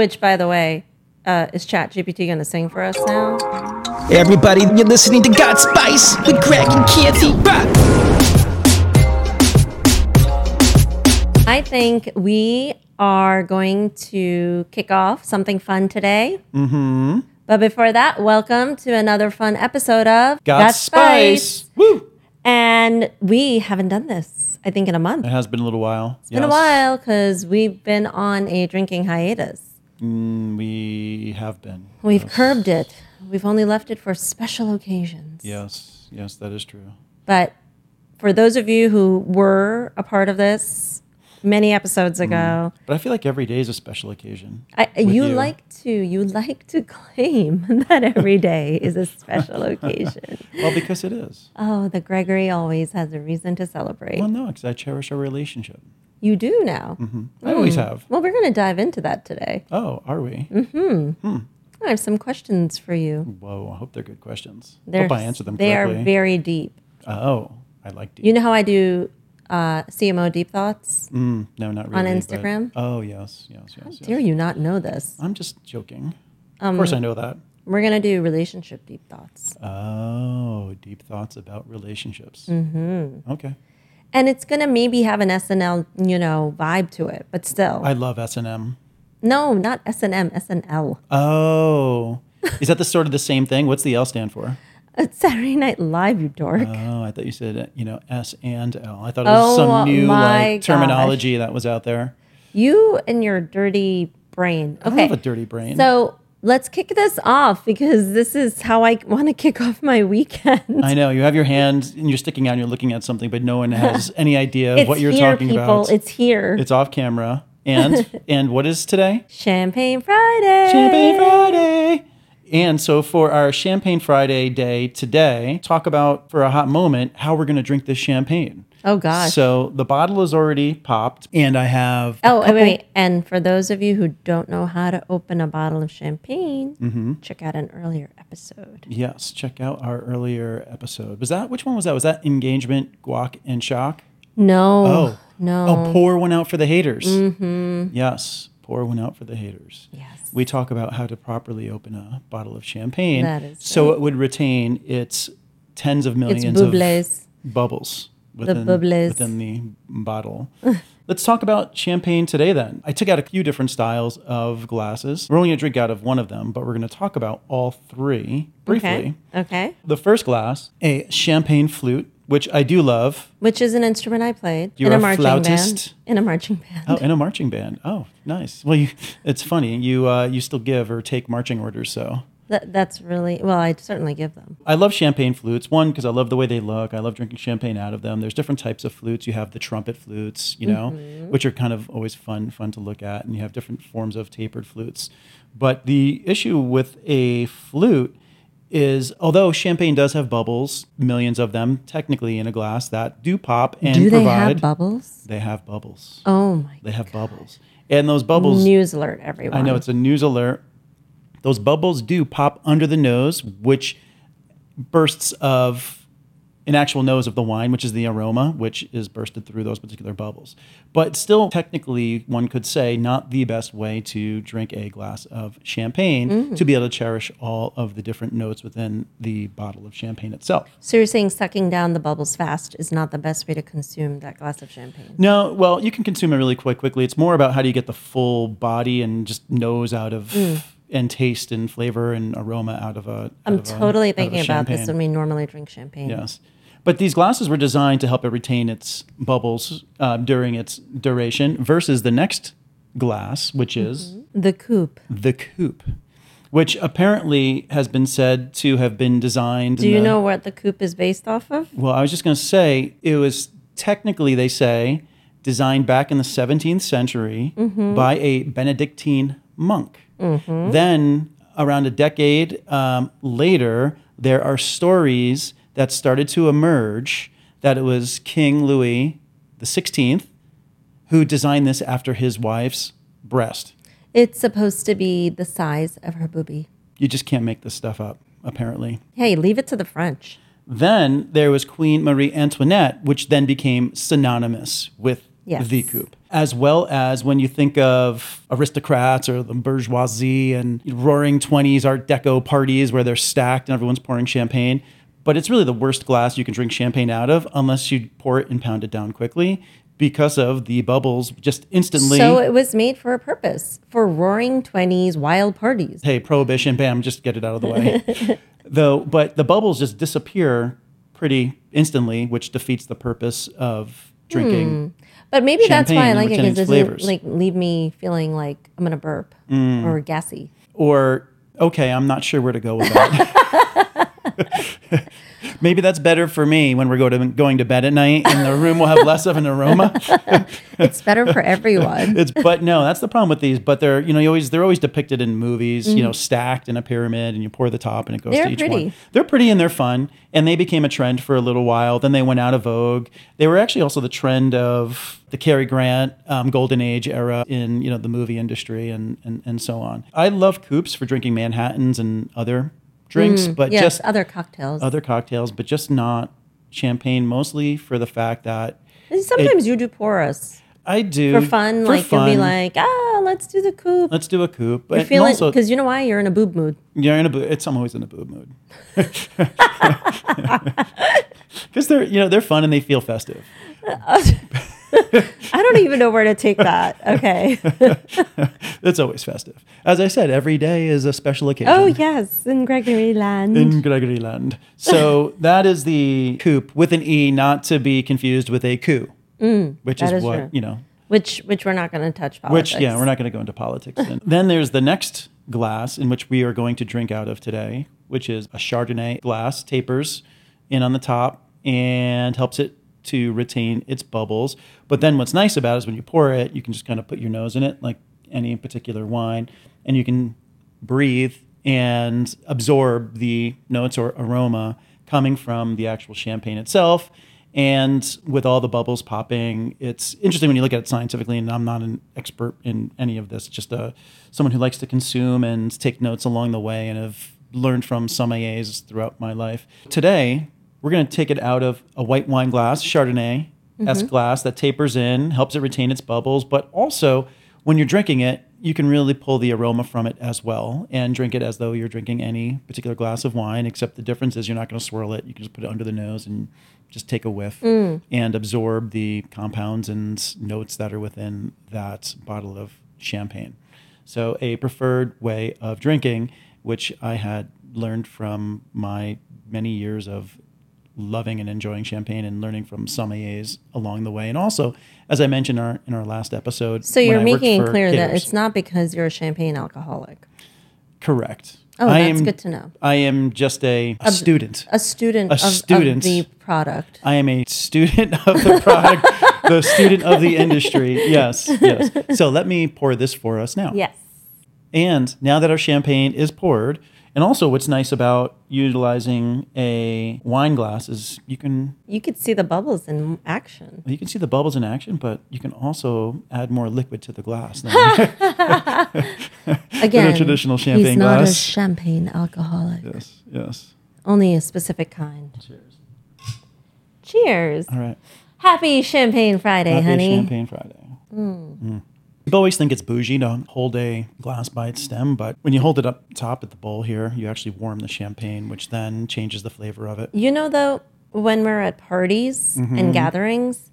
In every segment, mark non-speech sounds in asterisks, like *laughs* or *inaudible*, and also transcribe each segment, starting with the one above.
Which, by the way, uh, is ChatGPT going to sing for us now? Everybody, you're listening to Got Spice with Greg and Kirti. I think we are going to kick off something fun today. Mm-hmm. But before that, welcome to another fun episode of Got Spice. Woo! And we haven't done this, I think, in a month. It has been a little while. It's been a while because we've been on a drinking hiatus. Mm, we have been. We've yes. curbed it. We've only left it for special occasions. Yes, yes, that is true. But for those of you who were a part of this many episodes mm. ago, But I feel like every day is a special occasion. I, with you, like to you like to claim *laughs* that every day is a special occasion. *laughs* Well, because it is. Oh, the Gregory always has a reason to celebrate. Well, no, because I cherish our relationship. You do now. I always Hmm. have. Well, we're going to dive into that today. Oh, are we? Mm-hmm. I have some questions for you. Whoa, I hope they're good questions. They're, hope I answer them They correctly. are very deep. oh, I like deep. You know how I do uh, CMO deep thoughts? Mm, no, not really. on but- Instagram? oh, yes, yes, yes. yes. Dare you not know this? I'm just joking. Um, of course, I know that. We're going to do relationship deep thoughts. Oh, deep thoughts about relationships. Mm-hmm. Okay. And it's going to maybe have an SNL, you know, vibe to it, but still. I love S and M. no, not SNM, SNL. Oh, *laughs* is that the sort of the same thing? What's the L stand for? It's Saturday Night Live, you dork. Oh, I thought you said uh, you know S and L. I thought it was Oh, some new like terminology that was out there. you and your dirty brain. I Okay. have a dirty brain. So let's kick this off because this is how I want to kick off my weekend. I know you have your hand and you're sticking out and you're looking at something, but no one has *laughs* any idea what you're here, talking people. about. It's here. It's off camera. *laughs* And and what is today? Champagne Friday. Champagne Friday. And so for our Champagne Friday day today, talk about for a hot moment how we're going to drink this champagne. Oh, gosh. So the bottle is already popped, and I have. Oh, wait, wait, wait. And for those of you who don't know how to open a bottle of champagne, Mm-hmm. check out an earlier episode. Yes, check out our earlier episode. Was that which one was that? Was that engagement, guac, and shock? No. Oh, No. Oh, pour one out for the haters. Mm-hmm. Yes, pour one out for the haters. Yes. We talk about how to properly open a bottle of champagne That is so right. it would retain its tens of millions of bubbles within, bubbles. within the bottle. *laughs* Let's talk about champagne today then. I took out a few different styles of glasses. We're only going to drink out of one of them, but we're going to talk about all three briefly. Okay. Okay. The first glass, a champagne flute, which I do love. Which is an instrument I played You're in a, a marching band. flautist? In a marching band. Oh, in a marching band. Oh, nice. Well, you, it's funny. You uh, you still give or take marching orders, so That, that's really, well, I certainly give them. I love champagne flutes. One, because I love the way they look. I love drinking champagne out of them. There's different types of flutes. You have the trumpet flutes, you know, which are kind of always fun, fun to look at, and you have different forms of tapered flutes. But the issue with a flute is, although champagne does have bubbles, millions of them technically in a glass that do pop and Do they provide. have bubbles? They have bubbles. Oh my. They have bubbles, and those bubbles. News alert, everyone. I know it's a news alert. Those bubbles do pop under the nose, which bursts of an actual nose of the wine, which is the aroma, which is bursted through those particular bubbles. But still, technically, one could say not the best way to drink a glass of champagne Mm-hmm. to be able to cherish all of the different notes within the bottle of champagne itself. So you're saying sucking down the bubbles fast is not the best way to consume that glass of champagne? No, well, you can consume it really quite quickly. It's more about how do you get the full body and just nose out of and taste and flavor and aroma out of a. I'm totally a thinking about this when we normally drink champagne. Yes. But these glasses were designed to help it retain its bubbles uh, during its duration versus the next glass, which is The coupe. the coupe, which apparently has been said to have been designed. Do you the- know what the coupe is based off of? Well, I was just going to say it was technically, they say, designed back in the 17th century by a Benedictine monk. Then, around a decade um, later, there are stories that started to emerge that it was King Louis the 16th who designed this after his wife's breast. It's supposed to be the size of her boobie. You just can't make this stuff up, apparently. Hey, leave it to the French. Then there was Queen Marie Antoinette, which then became synonymous with Yes. the coupe. As well as when you think of aristocrats or the bourgeoisie and roaring 20s Art Deco parties where they're stacked and everyone's pouring champagne. But it's really the worst glass you can drink champagne out of unless you pour it and pound it down quickly because of the bubbles just instantly. So it was made for a purpose for roaring 20s wild parties. hey, prohibition, bam, just get it out of the way. *laughs* Though, but the bubbles just disappear pretty instantly, which defeats the purpose of drinking. But maybe that's why I like it because it doesn't like leave me feeling like I'm gonna burp Mm. or gassy. Or, okay, I'm not sure where to go with that. *laughs* *laughs* Maybe that's better for me when we're go to, going to bed at night and the room will have less of an aroma. *laughs* It's better for everyone. It's but no, that's the problem with these. But they're you know you always they're always depicted in movies, you know, stacked in a pyramid, and you pour the top, and it goes Mm. They're to each pretty. one. They're pretty and they're fun, and they became a trend for a little while. Then they went out of vogue. They were actually also the trend of the Cary Grant um, golden age era in you know the movie industry and and and so on. I love coupes for drinking Manhattans and other drinks, but yes, just other cocktails. other cocktails, but just not champagne. Mostly for the fact that And Sometimes you do pour us I do for fun. for like you'll be like, ah, let's do the coupe. Let's do a coupe. But You're feeling because you know why you're in a boob mood. you're in a boob. It's I'm always in a boob mood. *laughs* Because they're you know they're fun and they feel festive. *laughs* *laughs* I don't even know where to take that. Okay. *laughs* It's always festive. As I said, every day is a special occasion. oh yes, in Gregory Land. In Gregory Land. So *laughs* that is the coupe with an E, not to be confused with a coup, which Mm, that is, is what, true. you know, which which we're not going to touch. Politics. which, yeah, we're not going to go into politics. then. then there's the next glass in which we are going to drink out of today, which is a Chardonnay glass, tapers in on the top and helps it to retain its bubbles. But then what's nice about it is when you pour it, you can just kind of put your nose in it like any particular wine and you can breathe and absorb the notes or aroma coming from the actual champagne itself. And with all the bubbles popping, it's interesting when you look at it scientifically. And I'm not an expert in any of this, just a, someone who likes to consume and take notes along the way and have learned from sommeliers throughout my life. Today, we're going to take it out of a white wine glass, Chardonnay S mm-hmm. glass that tapers in, helps it retain its bubbles, but also when you're drinking it, you can really pull the aroma from it as well and drink it as though you're drinking any particular glass of wine, except the difference is you're not going to swirl it. You can just put it under the nose and just take a whiff mm. and absorb the compounds and notes that are within that bottle of champagne. So, a preferred way of drinking, which I had learned from my many years of loving and enjoying champagne and learning from sommeliers along the way. And also, as I mentioned in our, in our last episode, So you're making it clear that it's not because you're a champagne alcoholic. correct. Oh, I that's am, good to know. I am just a, a student. A student, A of, of the product. I am a student of the product, the *laughs* student of the industry. Yes, yes. So let me pour this for us now. Yes. And now that our champagne is poured, and also what's nice about utilizing a wine glass is you can You could see the bubbles in action. you can see the bubbles in action, but you can also add more liquid to the glass. than- *laughs* *laughs* Again, traditional champagne he's champagne not a champagne alcoholic. yes, yes. Only a specific kind. Cheers. Cheers. All right. Happy Champagne Friday, honey. Happy honey. Champagne Friday. Mm. You always think it's bougie to hold a glass by its stem, but when you hold it up top at the bowl here, you actually warm the champagne, which then changes the flavor of it. You know, though, when we're at parties Mm-hmm. and gatherings,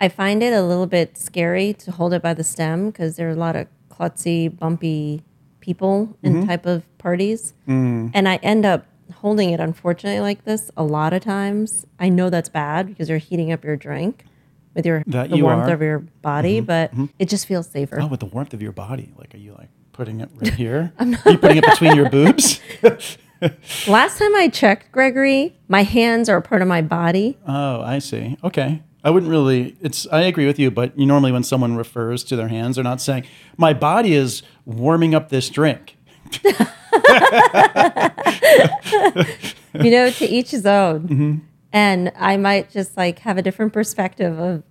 I find it a little bit scary to hold it by the stem because there are a lot of klutzy, bumpy people in Mm-hmm. type of parties. Mm. And I end up holding it, unfortunately, like this a lot of times. I know that's bad because you're heating up your drink with your That the you warmth are. Mm-hmm. of your body, but it just feels safer. Oh, with the warmth of your body. Like, are you like putting it right *laughs* here? Are you putting it between your boobs? *laughs* *laughs* Last time I checked, Gregory, my hands are a part of my body. Oh, I see. Okay. I wouldn't really, it's, I agree with you, but you normally when someone refers to their hands, they're not saying, my body is warming up this drink. you know, to each his own. Mm-hmm. And I might just like have a different perspective of,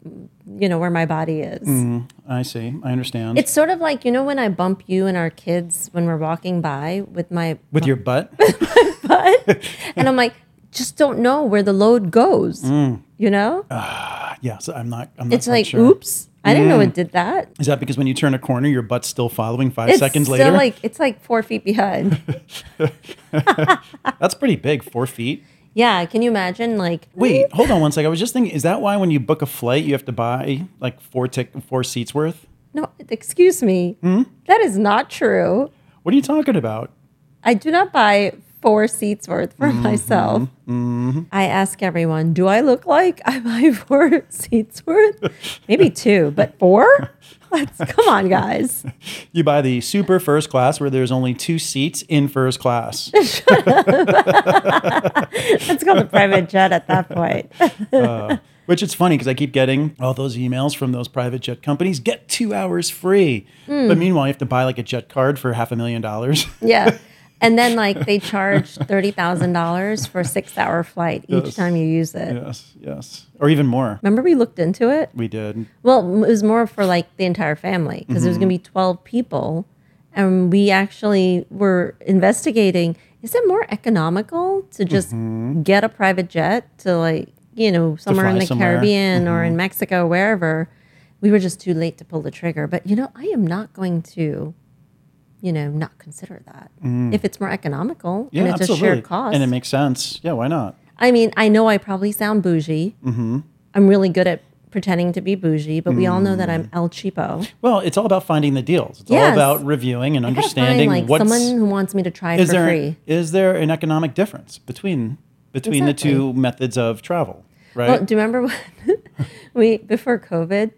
you know, where my body is. Mm-hmm. I see. I understand. It's sort of like, you know, when I bump you and our kids when we're walking by with my with your butt. *laughs* butt, and I'm like, just don't know where the load goes, Mm. you know? yes, yeah, so I'm not, I'm not sure. it's like, sure. oops, I didn't know it mm. did that. Is that because when you turn a corner, your butt's still following five It's seconds later? like it's like four feet behind. *laughs* *laughs* That's pretty big, four feet. Yeah, can you imagine? Like, Wait, hold on one second. I was just thinking, is that why when you book a flight, you have to buy like four tick four seats worth? no, excuse me, Hmm? that is not true. What are you talking about? I do not buy four seats worth for Mm-hmm, myself. I ask everyone, do I look like I buy *laughs* four seats worth? Maybe two, but four? Let's come on, guys. *laughs* You buy the super first class where there's only two seats in first class. *laughs* Let's go the private jet at that point. *laughs* Which is funny because I keep getting all those emails from those private jet companies get two hours free. Hmm. But meanwhile, you have to buy like a jet card for half a million dollars. yeah. And then like they charge thirty thousand dollars for a six hour flight each Yes. time you use it. yes, yes. Or even more. Remember we looked into it? We did. Well, it was more for like the entire family because there was going to mm-hmm. be 12 people. And we actually were investigating is it more economical to just mm-hmm. get a private jet to like, you know, somewhere in the somewhere. Caribbean or in mm-hmm. Mexico, wherever? We were just too late to pull the trigger. But, you know, I am not going to, you know, not consider that. If it's more economical Mm. Yeah, and it's absolutely. a shared cost. And it makes sense. Yeah, why not? I mean, I know I probably sound bougie. Mm-hmm. I'm really good at pretending to be bougie, but we all know that Mm. I'm El Cheapo. Well, it's all about finding the deals. It's all about reviewing and I understanding find like what's someone who wants me to try is for there free. is there an economic difference between between the two methods of travel, right? Well, do you remember when *laughs* we before COVID?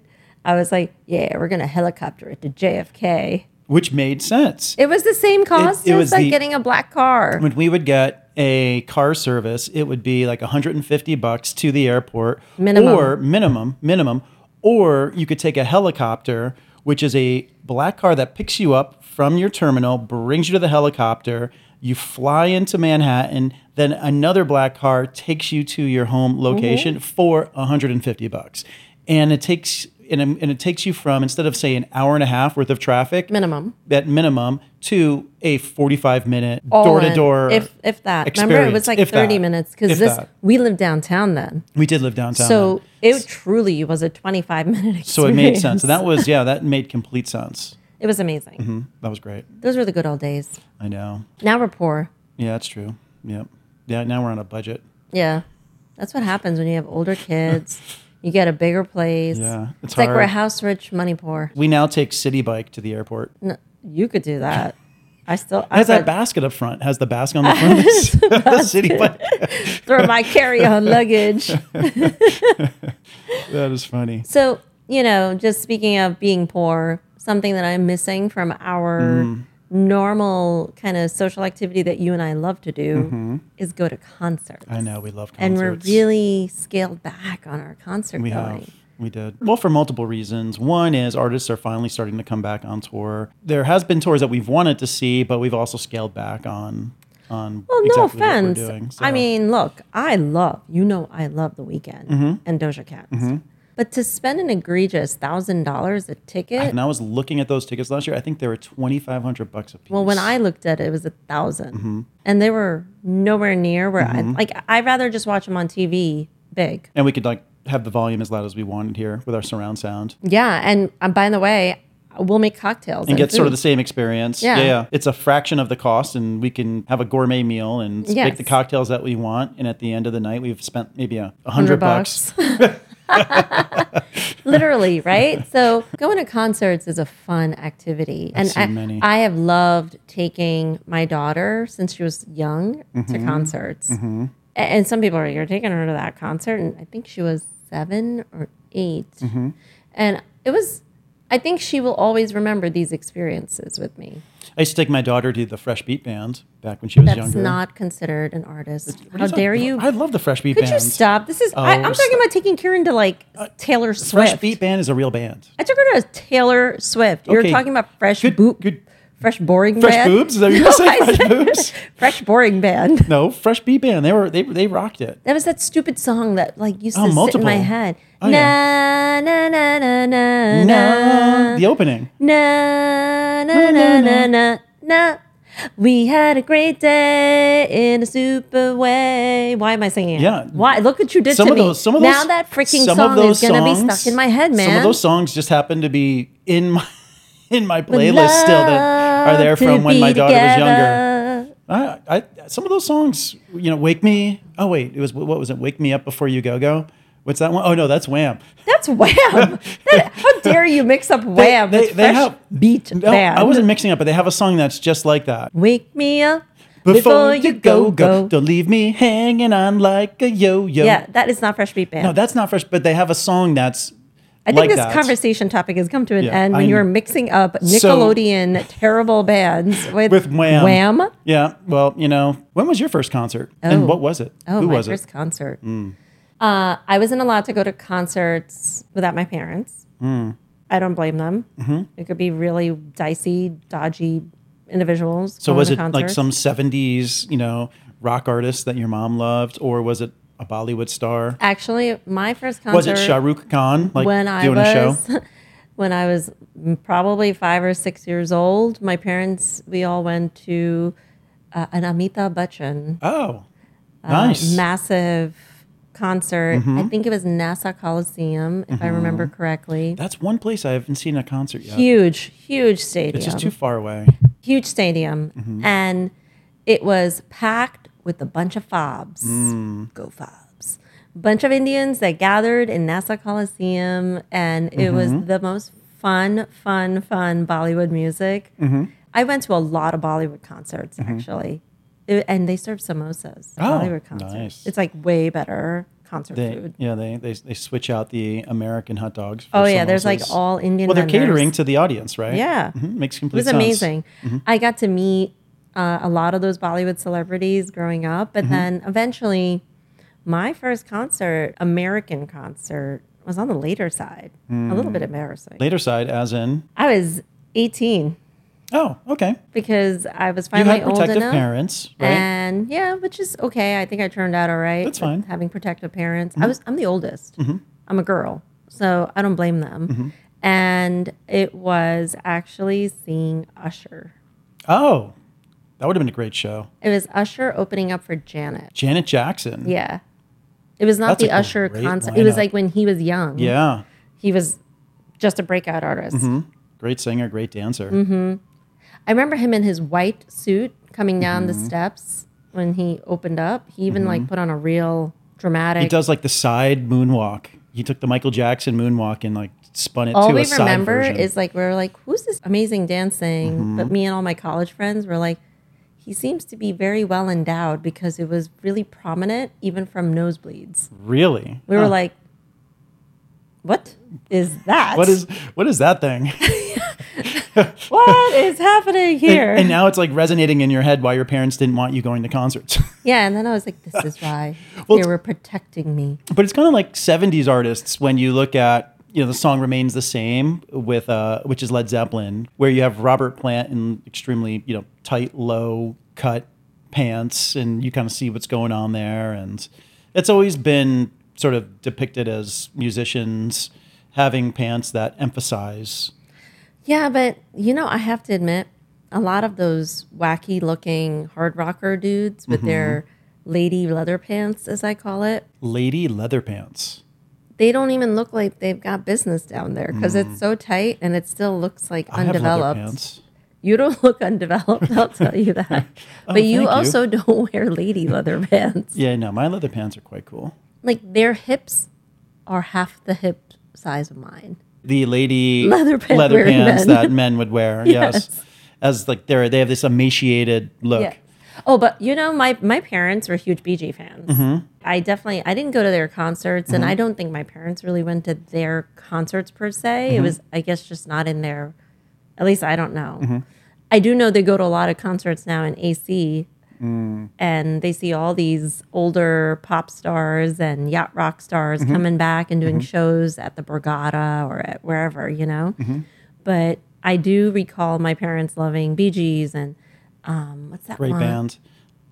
I was like, "Yeah, we're gonna helicopter it to JFK." Which made sense. It was the same cost it as was like the- getting a black car. when we would get a car service, it would be like 150 bucks to the airport, Minimum. or minimum, minimum, or you could take a helicopter, which is a black car that picks you up from your terminal, brings you to the helicopter. You fly into Manhattan, then another black car takes you to your home location Mm-hmm. for 150 bucks, and it takes and, it- and it takes you from instead of say an hour and a half worth of traffic Minimum. at minimum to a 45 minute door to door if if that. Remember, it was like if thirty that. minutes because this that. we lived downtown then, we did live downtown so then. it truly was a twenty-five minute experience. *laughs* so it made sense that was yeah that made complete sense it was amazing. Hmm, that was great Those were the good old days. i know Now we're poor. yeah that's true yep yeah now we're on a budget Yeah, that's what happens when you have older kids. *laughs* you get a bigger place. Yeah, it's it's, like we're house rich, money poor. we now take city bike to the airport No, you could do that. I still I has that basket up front has the basket on the *laughs* front the *laughs* city bike throw my carry-on luggage. *laughs* that is funny So you know, just speaking of being poor, something that I'm missing from our Mm. Normal kind of social activity that you and I love to do is go to concerts. Mm-hmm. i know we love concerts, and we're really scaled back on our concert We going. have. We did. Well, for multiple reasons. One is artists are finally starting to come back on tour. There has been tours that we've wanted to see, but we've also scaled back on on Well, exactly no offense. doing. I mean, look, I love, you know, I love The Weeknd Mm-hmm. and Doja Cat. But to spend an egregious thousand dollars a ticket, and I was looking at those tickets last year. I think they were twenty five hundred bucks a piece. well, when I looked at it, it was a 1000 Mm-hmm. and they were nowhere near where I like. I'd rather just watch them on TV, big. and we could like have the volume as loud as we wanted here with our surround sound Yeah, and um, by the way, we'll make cocktails and get sort of the same experience. Yeah. yeah, It's a fraction of the cost, and we can have a gourmet meal and Yes. make the cocktails that we want. And at the end of the night, we've spent maybe a a hundred bucks. *laughs* *laughs* literally right so going to concerts is a fun activity and seen I. I have loved taking my daughter since she was young Mm-hmm. to concerts A- and some people are you're taking her to that concert and i think she was seven or 8 Mm-hmm. and it was i think she will always remember these experiences with me I used to take my daughter to the Fresh Beat Band back when she was that's younger. That's not considered an artist how dare about? you I love the Fresh Beat could Band. Could you stop this is I, Oh, i'm stop. talking about taking kieran to like uh, taylor swift Fresh Beat Band is a real band. I took her to Taylor Swift. You're Okay. talking about fresh Good, boot, good. Fresh boring Fresh band. boobs? Is that what you're *laughs* No, say? Fresh boobs? fresh boring band. *laughs* No, Fresh Beat Band. They were they they rocked it. That was that stupid song that like used Oh, to sit in my head. Oh, na, yeah. na na na na No, na the opening. na na na na na na We had a great day in a super way. Why am I singing it? Yeah. Why? Look what you did some to of me. those, some of those, now that freaking song is gonna be stuck in my head, man. Some of those songs just happen to be in my *laughs* in my playlist still that are there from when my daughter was younger. I, I some of those songs, you know, "Wake Me." Oh wait, it was what was it? "Wake Me Up Before You Go Go." What's that one? Oh no, that's Wham. That's Wham. *laughs* That- how dare you mix up Wham they- with they have- beat No, band? I wasn't mixing up, but they have a song that's just like that. Wake me up before, you go go. Don't leave me hanging on like a yo-yo. Yeah, that is not Fresh Beat Band. No, that's not fresh, but they have a song that's I think like this that. conversation topic has come to an Yeah, end when I- you are mixing up So- Nickelodeon terrible bands with, with Wham. Wham. Yeah. Well, you know, when was your first concert? Oh. And what was it? Oh, Who my was first it? concert. Uh, I wasn't allowed to go to concerts without my parents. Hmm. I don't blame them. Mm-hmm. It could be really dicey, dodgy individuals. So was it like some 70s, you know, rock artist that your mom loved or was it a Bollywood star? Actually, my first concert Was it Shah Rukh Khan like when I doing a show? was *laughs* when I was probably five or six years old. My parents, we all went to uh, an Amitabh Bachchan Oh. uh, Nice. massive concert. Mm-hmm. I think it was Nassau Coliseum, if I remember correctly. That's one place I haven't seen a concert yet. Huge, huge stadium. It's just too far away. huge stadium, Mm-hmm. and it was packed with a bunch of fobs. Mm. Go fobs! Bunch of Indians that gathered in Nassau Coliseum, and it was Mm-hmm. the most fun, fun, fun Bollywood music. Mm-hmm. I went to a lot of Bollywood concerts actually, It- and they serve samosas. Oh, Bollywood concerts. nice. It's like way better concert They, food. yeah, they, they they switch out the American hot dogs. For Oh yeah, there's like all Indian. Well, they're vendors. catering to the audience, right? Yeah. Mhm, Makes It was sense. amazing. Mm-hmm. I got to meet uh, a lot of those Bollywood celebrities growing up, Mm-hmm. but then eventually, my first concert, American concert, was on the later side. A little Mm. bit embarrassing. Later side, as in, I was 18 oh, okay. because I was finally You had old protective enough. parents, right? And yeah, which is okay. I think I turned out all right. That's fine. Mm-hmm. Having protective parents. I was I'm the oldest. I'm a girl. So I don't blame them. Mm-hmm. And it was actually seeing Usher. oh, that would have been a great show. It was Usher opening up for Janet. Janet Jackson. Yeah. It was not That's the Usher concert. It was like when he was young. Yeah. He was just a breakout artist. Mm-hmm. Great singer, great dancer. Mm-hmm. I remember him in his white suit coming down Mm-hmm. the steps when he opened up. He even like put on a real dramatic. He does like the side moonwalk. He took the Michael Jackson moonwalk and like spun it all to we a side remember is like we are like, who's this amazing dancing? Mm-hmm. But me and all my college friends were like, he seems to be very well endowed because it was really prominent even from nosebleeds. really. We were like, what is that? what is what is that thing? *laughs* *laughs* what is happening here? and, and now it's like resonating in your head why your parents didn't want you going to concerts. *laughs* yeah, and then I was like, this is why Well, they were protecting me. but it's kind of like 70s artists when you look at you know the song remains the same with uh which is Led Zeppelin where you have Robert Plant in extremely you know tight low cut pants and you kind of see what's going on there and it's always been sort of depicted as musicians having pants that emphasize Yeah, but you know, I have to admit, a lot of those wacky looking hard rocker dudes with their Mm-hmm. lady leather pants, as I call it, lady leather pants. They don't even look like they've got business down there because it's so tight and it still looks like Mm. I undeveloped. You don't *laughs* look undeveloped, I'll tell you that. *laughs* Oh, but you thank you. also *laughs* don't wear lady leather pants. Yeah, no, my leather pants are quite cool. Like their hips are half the hip size of mine. the lady Leather pant leather pants men. that men would wear. Yes. Yes. As like they're they have this emaciated look. Yeah. Oh, but you know, my my parents were huge Bee Gees fans. Mm-hmm. I definitely I didn't go to their concerts, and I don't think my parents really went to their concerts per se. Mm-hmm. It was, I guess, just not in their. At least I don't know. Mm-hmm. I do know they go to a lot of concerts now in AC, Mm. and they see all these older pop stars and yacht rock stars Mm-hmm. coming back and doing shows at the Borgata or at wherever, you know. Mm-hmm. But I do recall my parents loving Bee Gees and um, what's that Great one? band.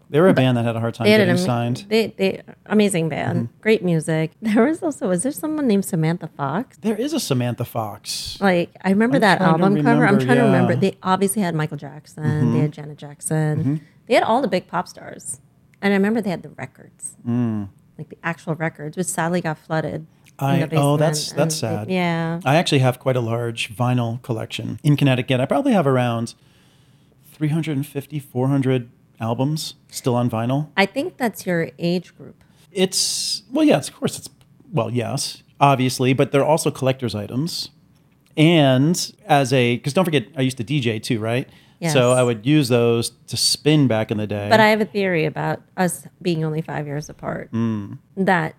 They were a band that had a hard time They had getting an ama- signed. They, they amazing band, mm-hmm. great music. *laughs* There was also was there someone named Samantha Fox? There is a Samantha Fox. Like I remember I'm that trying to album cover. I'm remember, trying to remember. yeah. They obviously had Michael Jackson. They had mm-hmm. Janet Jackson. Mm-hmm. They had all the big pop stars, and I remember they had the records, mm. like the actual records, which sadly got flooded. I- oh, that's- that's and sad. yeah, I actually have quite a large vinyl collection in Connecticut. I probably have around 350, 400 albums still on vinyl. I think that's your age group. It's, well, yes, of course it's, well, yes, obviously, but they're also collector's items. And as a, because don't forget, I used to DJ too, right? Yes. So I would use those to spin back in the day. But I have a theory about us being only five years apart. Mm. That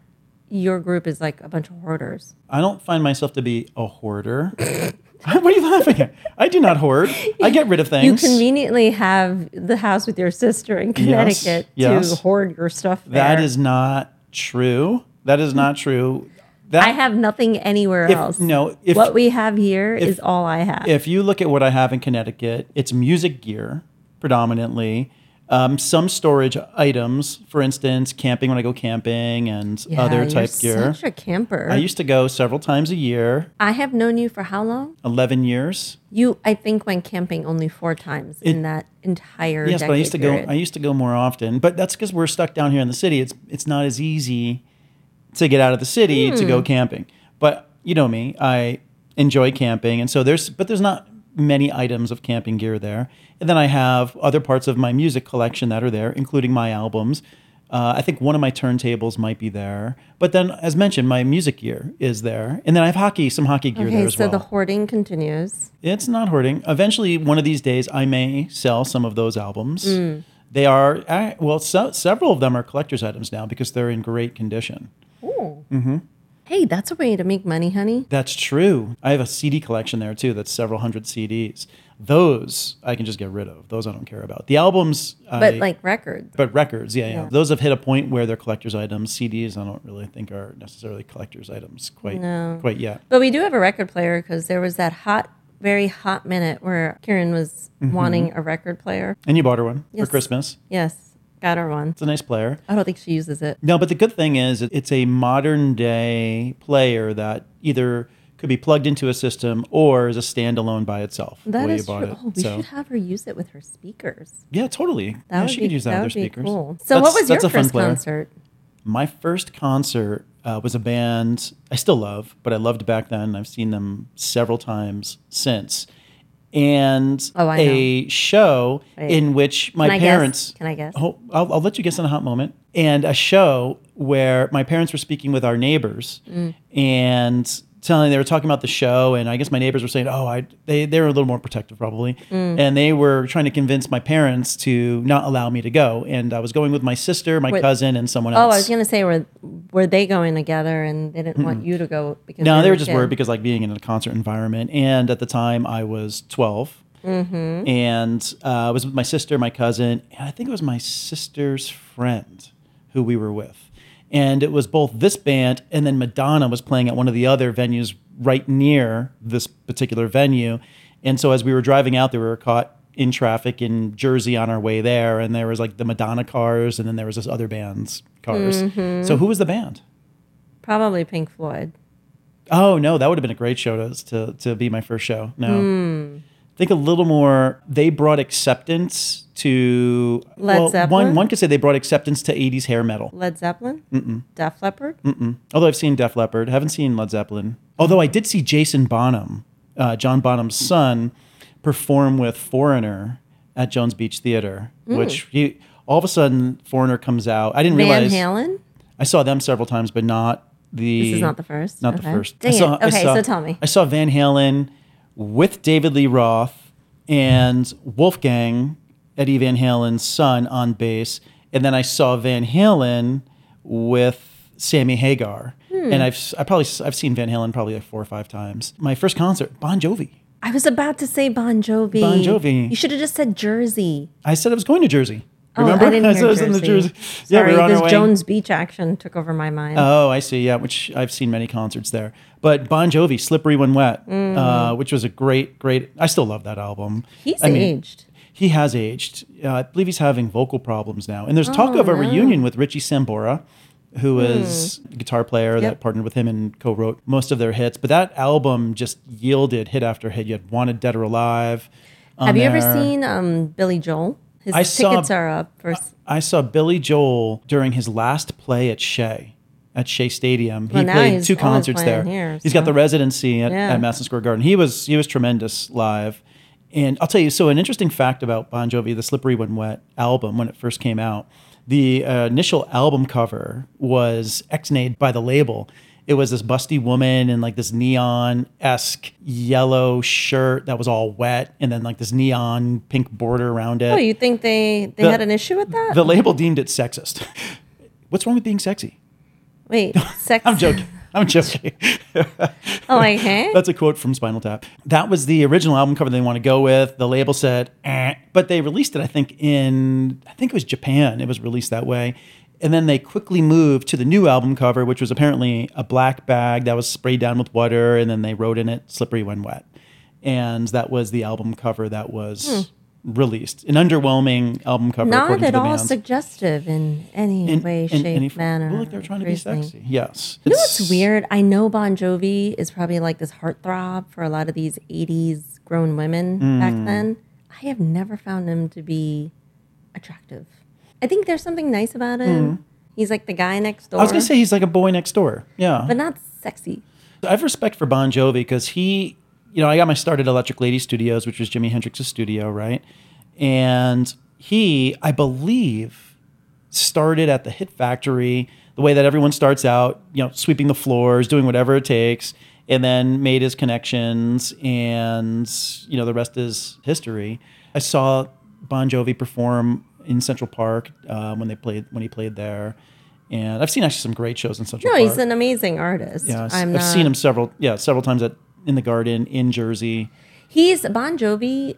your group is like a bunch of hoarders. I don't find myself to be a hoarder. *laughs* *laughs* what are you laughing at? I do not hoard. I get rid of things. You conveniently have the house with your sister in Connecticut yes. to hoard your stuff there. That is not true. That is not true. That, I have nothing anywhere If- else. no, if- what we have here is if- all I have. If you look at what I have in Connecticut, it's music gear predominantly. Um, some storage items, for instance, camping when I go camping and Yeah, other you're type gear. Such a camper. I used to go several times a year, I have known you for how long? 11 years. You, I think, went camping only four times in that entire. Year. Yes, but I used to decade go. I used to go more often. But that's because we're stuck down here in the city. It's it's not as easy to get out of the city to Hmm. go camping. But you know me, I enjoy camping, and so there's but there's not many items of camping gear there. And then I have other parts of my music collection that are there, including my albums. Uh, I think one of my turntables might be there. But then, as mentioned, my music gear is there, and then I have hockey, some hockey gear there Okay, as so well. the hoarding continues. It's not hoarding. Eventually, one of these days, I may sell some of those albums. Mm. They are well, so, several of them are collector's items now because they're in great condition. Hey, that's a way to make money, honey. That's true. I have a CD collection there too. That's several hundred CDs. Those I can just get rid of. Those I don't care about. The albums, But I, like records. but records, yeah, yeah, Yeah. Those have hit a point where they're collector's items. CDs, I don't really think are necessarily collector's items quite, No. quite yet. But we do have a record player because there was that hot, very hot minute where Kieran was Mm-hmm. wanting a record player. And you bought her one Yes. for Christmas. Yes, got her one. It's a nice player. I don't think she uses it. No, but the good thing is it's a modern day player that either could be plugged into a system or is a standalone by itself. That way is you bought true. it. Oh, we so should have her use it with her speakers. yeah, totally. That yeah, she be, could use that, that with her speakers. cool. So, what That's- was your that's a fun first concert? My first concert uh, was a band I still love, but I loved back then. I've seen them several times since. And Oh, a show Wait. in which my Can parents. Can I guess? Oh, I'll, I'll let you guess in a hot moment. And a show where my parents were speaking with our neighbors Mm. and telling they were talking about the show and I guess my neighbors were saying, "Oh, I they they were a little more protective probably." Mm. And they were trying to convince my parents to not allow me to go. And I was going with my sister, my Wait. cousin and someone else Oh. I was gonna say were were they going together and they didn't want you to go because No, they were were just kid? worried because like being in a concert environment, and at the time I was 12 Mm-hmm. and uh, I was with my sister, my cousin, and I think it was my sister's friend who we were with, and it was both this band and then Madonna was playing at one of the other venues right near this particular venue, and so as we were driving out, there we were caught in traffic in Jersey on our way there, and there was like the Madonna cars, and then there was this other band's cars. Mm-hmm. So who was the band? probably Pink Floyd. Oh no, that would have been a great show to to, to be my first show. No, Hmm. Think a little more. They brought acceptance to Led well, Zeppelin? One one could say they brought acceptance to '80s hair metal. Led Zeppelin. Mm-mm. Def Leppard. Mm-mm. Although I've seen Def Leppard, haven't seen Led Zeppelin. Although I did see Jason Bonham, uh, John Bonham's son, perform with Foreigner at Jones Beach Theater, which he all of a sudden Foreigner comes out. I didn't realize Van realize Halen. I saw them several times, but not the. This is not the first? Not the first. Dang I it. saw, I Okay, saw- so tell me. I saw Van Halen with David Lee Roth and Wolfgang, Eddie Van Halen's son, on bass, and then I saw Van Halen with Sammy Hagar. Hmm. And I've I probably I've seen Van Halen probably like four or five times. My first concert, Bon Jovi. I was about to say Bon Jovi. Bon Jovi. You should have just said Jersey. I said I was going to Jersey. Oh, I didn't *laughs* hear I was in the Jersey. Yeah, Sorry, we were on this our way. Jones Beach action took over my mind. Oh, I see. Yeah, which I've seen many concerts there. But Bon Jovi, "Slippery When Wet," uh, which was a great, great. I still love that album. Mm. He's I mean, aged. He has aged. Uh, I believe he's having vocal problems now. And there's talk Oh, of a no. reunion with Richie Sambora, who is a guitar player that partnered with him and co-wrote most of their hits. But that album just yielded hit after hit. You had "Wanted Dead or Alive." Have you ever seen um, Billy Joel? His I saw- tickets are up for. I saw Billy Joel during his last play at Shea, at Shea Stadium. He Well, played two concerts there. here, He's got the residency at, Yeah. at Madison Square Garden. He was he was tremendous live. And I'll tell you, so an interesting fact about Bon Jovi, the Slippery When Wet album, when it first came out, the uh, initial album cover was ex-nayed by the label. It was this busty woman in like this neon esque yellow shirt that was all wet, and then like this neon pink border around it. Oh, you think they they The- had an issue with that? The label deemed it sexist. *laughs* What's wrong with being sexy? Wait, *laughs* sex. I'm joking. I'm joking. *laughs* Oh, like, hey? That's a quote from Spinal Tap. That was the original album cover they want to go with. The label said, eh, but they released it, I think, in, I think it was Japan. It was released that way. And then they quickly moved to the new album cover, which was apparently a black bag that was sprayed down with water. And then they wrote in it, Slippery When Wet. And that was the album cover that was released. An underwhelming album cover. Hmm. Not at all bands. suggestive in any In- way, in shape, any f- manner. Well, like they're trying to be sexy. Yes. You know what's weird? I know Bon Jovi is probably like this heartthrob for a lot of these 80s grown women Mm. back then. I have never found him to be attractive. I think there's something nice about him. He's like the guy next door. Mm. I was gonna say he's like a boy next door. Yeah, but not sexy. I have respect for Bon Jovi because he, you know, I got my start at Electric Lady Studios, which was Jimi Hendrix's studio, right? And he, I believe, started at the Hit Factory, the way that everyone starts out, you know, sweeping the floors, doing whatever it takes, and then made his connections, and you know, the rest is history. I saw Bon Jovi perform in Central Park uh, when they played when he played there. And I've seen actually some great shows in Central Park. No, Park. he's an amazing artist. Yeah, I've, I'm I've not, seen him several, yeah, several times at in the Garden in Jersey. He's Bon Jovi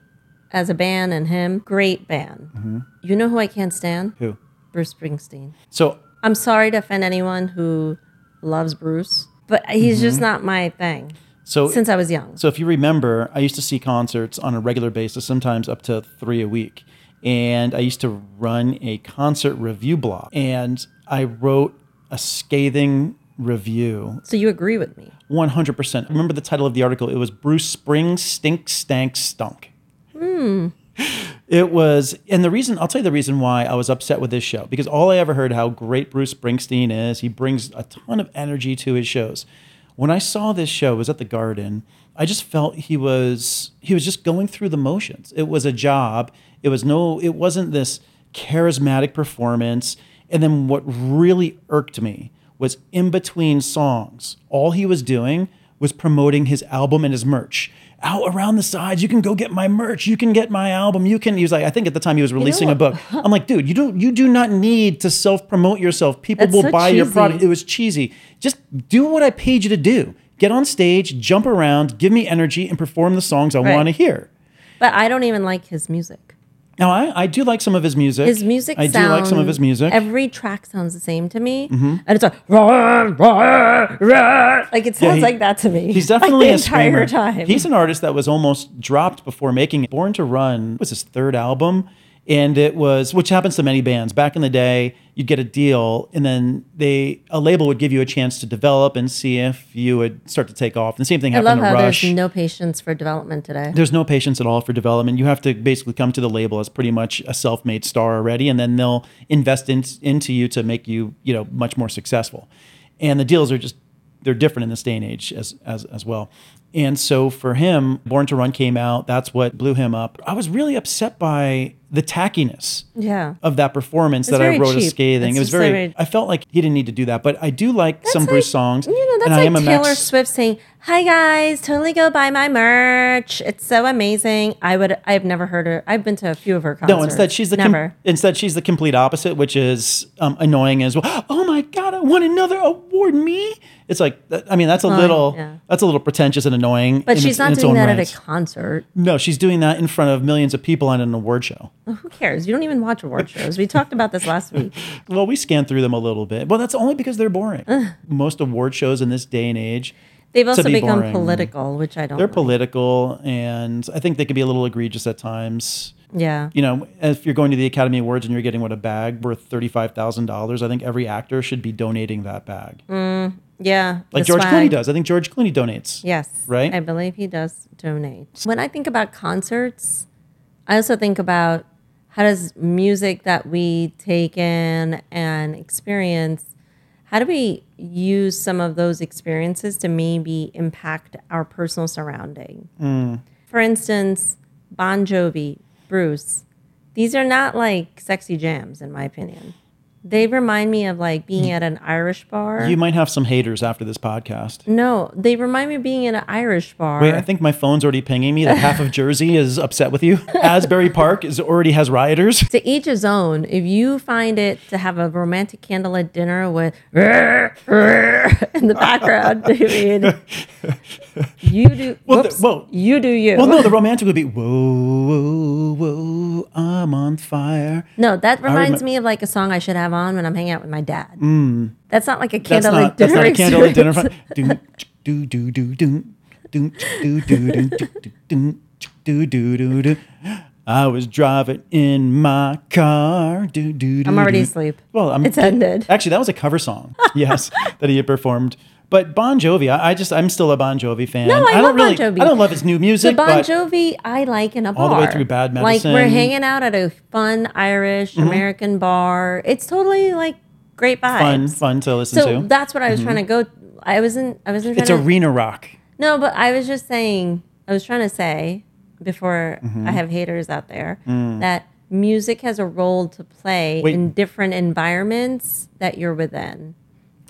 as a band and him, great band. Mm-hmm. You know who I can't stand? Who? Bruce Springsteen. So I'm sorry to offend anyone who loves Bruce, but he's just not my thing Mm-hmm. so since I was young. so if you remember, I used to see concerts on a regular basis, sometimes up to three a week, and I used to run a concert review blog, and I wrote a scathing review So you agree with me? 100%. Remember the title of the article? It was Bruce Spring Stink Stank Stunk. Hmm. It was, and the reason, I'll tell you the reason why I was upset with this show, because all I ever heard how great Bruce Springsteen is, he brings a ton of energy to his shows. When I saw this show, was at the Garden, I just felt he was, he was just going through the motions. It was a job. It was no, it wasn't this charismatic performance. And then what really irked me was in between songs, all he was doing was promoting his album and his merch. Out around the sides, you can go get my merch. You can get my album. You can. He was like, I think at the time he was releasing a book. *laughs* I'm like, dude, you don't, you do not need to self promote yourself. People That's will so buy your product. It was cheesy. Just do what I paid you to do. Get on stage, jump around, give me energy, and perform the songs I Right. want to hear. But I don't even like his music. Now, I, I do like some of his music. His music I do like some of his music. Mm-hmm. Every track sounds the same to me. And it's like, "Rah, rah, rah." like it sounds he- like that to me. He's *laughs* like, definitely the a entire screamer. time. He's an artist that was almost dropped before making it. Born to Run was his third album, and it was which happens to many bands. Back in the day, you'd get a deal, and then they a label would give you a chance to develop and see if you would start to take off. And the same thing happened I love to how Rush. there's no patience for development today. there's no patience at all for development. You have to basically come to the label as pretty much a self-made star already, and then they'll invest in, into you to make you, you know, much more successful. And the deals are just they're different in this day and age as as as well. And so for him, Born to Run came out. That's what blew him up. I was really upset by the tackiness Yeah. of that performance It's that I wrote a cheap. scathing. It's it was very, very- I felt like he didn't need to do that, but I do like some That's Bruce songs. You know, and that's I am like a Taylor Max- Swift saying, "Hi guys, totally go buy my merch. It's so amazing." I would. I've never heard her. I've been to a few of her concerts. No, instead she's the com- instead she's the complete opposite, which is um, annoying as well. *gasps* Oh my god, I won another award, me! It's like I mean that's a little yeah. that's a little pretentious and annoying. but she's its- not doing that at a concert. No, she's doing that in front of millions of people on an award show. Who cares? You don't even watch award *laughs* shows. We talked about this last week. *laughs* Well, we scan through them a little bit. Well, that's only because they're boring. Most award shows in this day and age, They've also be become boring. political, which I don't. they're like. political, and I think they can be a little egregious at times. Yeah. You know, if you're going to the Academy Awards and you're getting what a bag worth thirty five thousand dollars, I think every actor should be donating that bag, mm. Yeah. like George swag. Clooney does. I think George Clooney donates. Yes. Right? I believe he does donate. When I think about concerts, I also think about how does music that we take in and experience, how do we use some of those experiences to maybe impact our personal surrounding? Mm. For instance, Bon Jovi, Bruce, these are not like sexy jams, in my opinion. They remind me of like being mm. at an Irish bar. You might have some haters after this podcast. no, they remind me of being at an Irish bar. Wait, I think my phone's already pinging me that half of *laughs* Jersey is upset with you. Asbury Park is already has rioters. to each his own. If you find it to have a romantic candlelit dinner with *laughs* in the background, *laughs* mean, you do. Well, the- whoops, well- you do you. Well, no, the romantic would be whoa, whoa, whoa, I'm on fire. No, that reminds remem- me of like a song I should have on when I'm hanging out with my dad. That's not like a Mm. Candlelit not that's dinner. not a candlelit dinner. Do do do do do do do do do do do do do do. I was driving in my car. Do, do, do, I'm already asleep. Well, I'm, It's ended. Actually, that was a cover song. yes, that he had performed. But Bon Jovi, I, I just I'm still a Bon Jovi fan. No, I don't love Bon really, Jovi. I don't love his new music. The Bon Jovi, I like in a bar. All the way through Bad Medicine. Like we're hanging out at a fun Irish Mm-hmm. American bar. It's totally like great vibes. fun, fun to listen So to. Mm-hmm. that's what I was trying to go. I wasn't. I wasn't. Trying it's to, arena rock. No, but I was just saying. I was trying to say before Mm-hmm. I have haters out there that music has a role to play Mm. Wait. in different environments that you're within.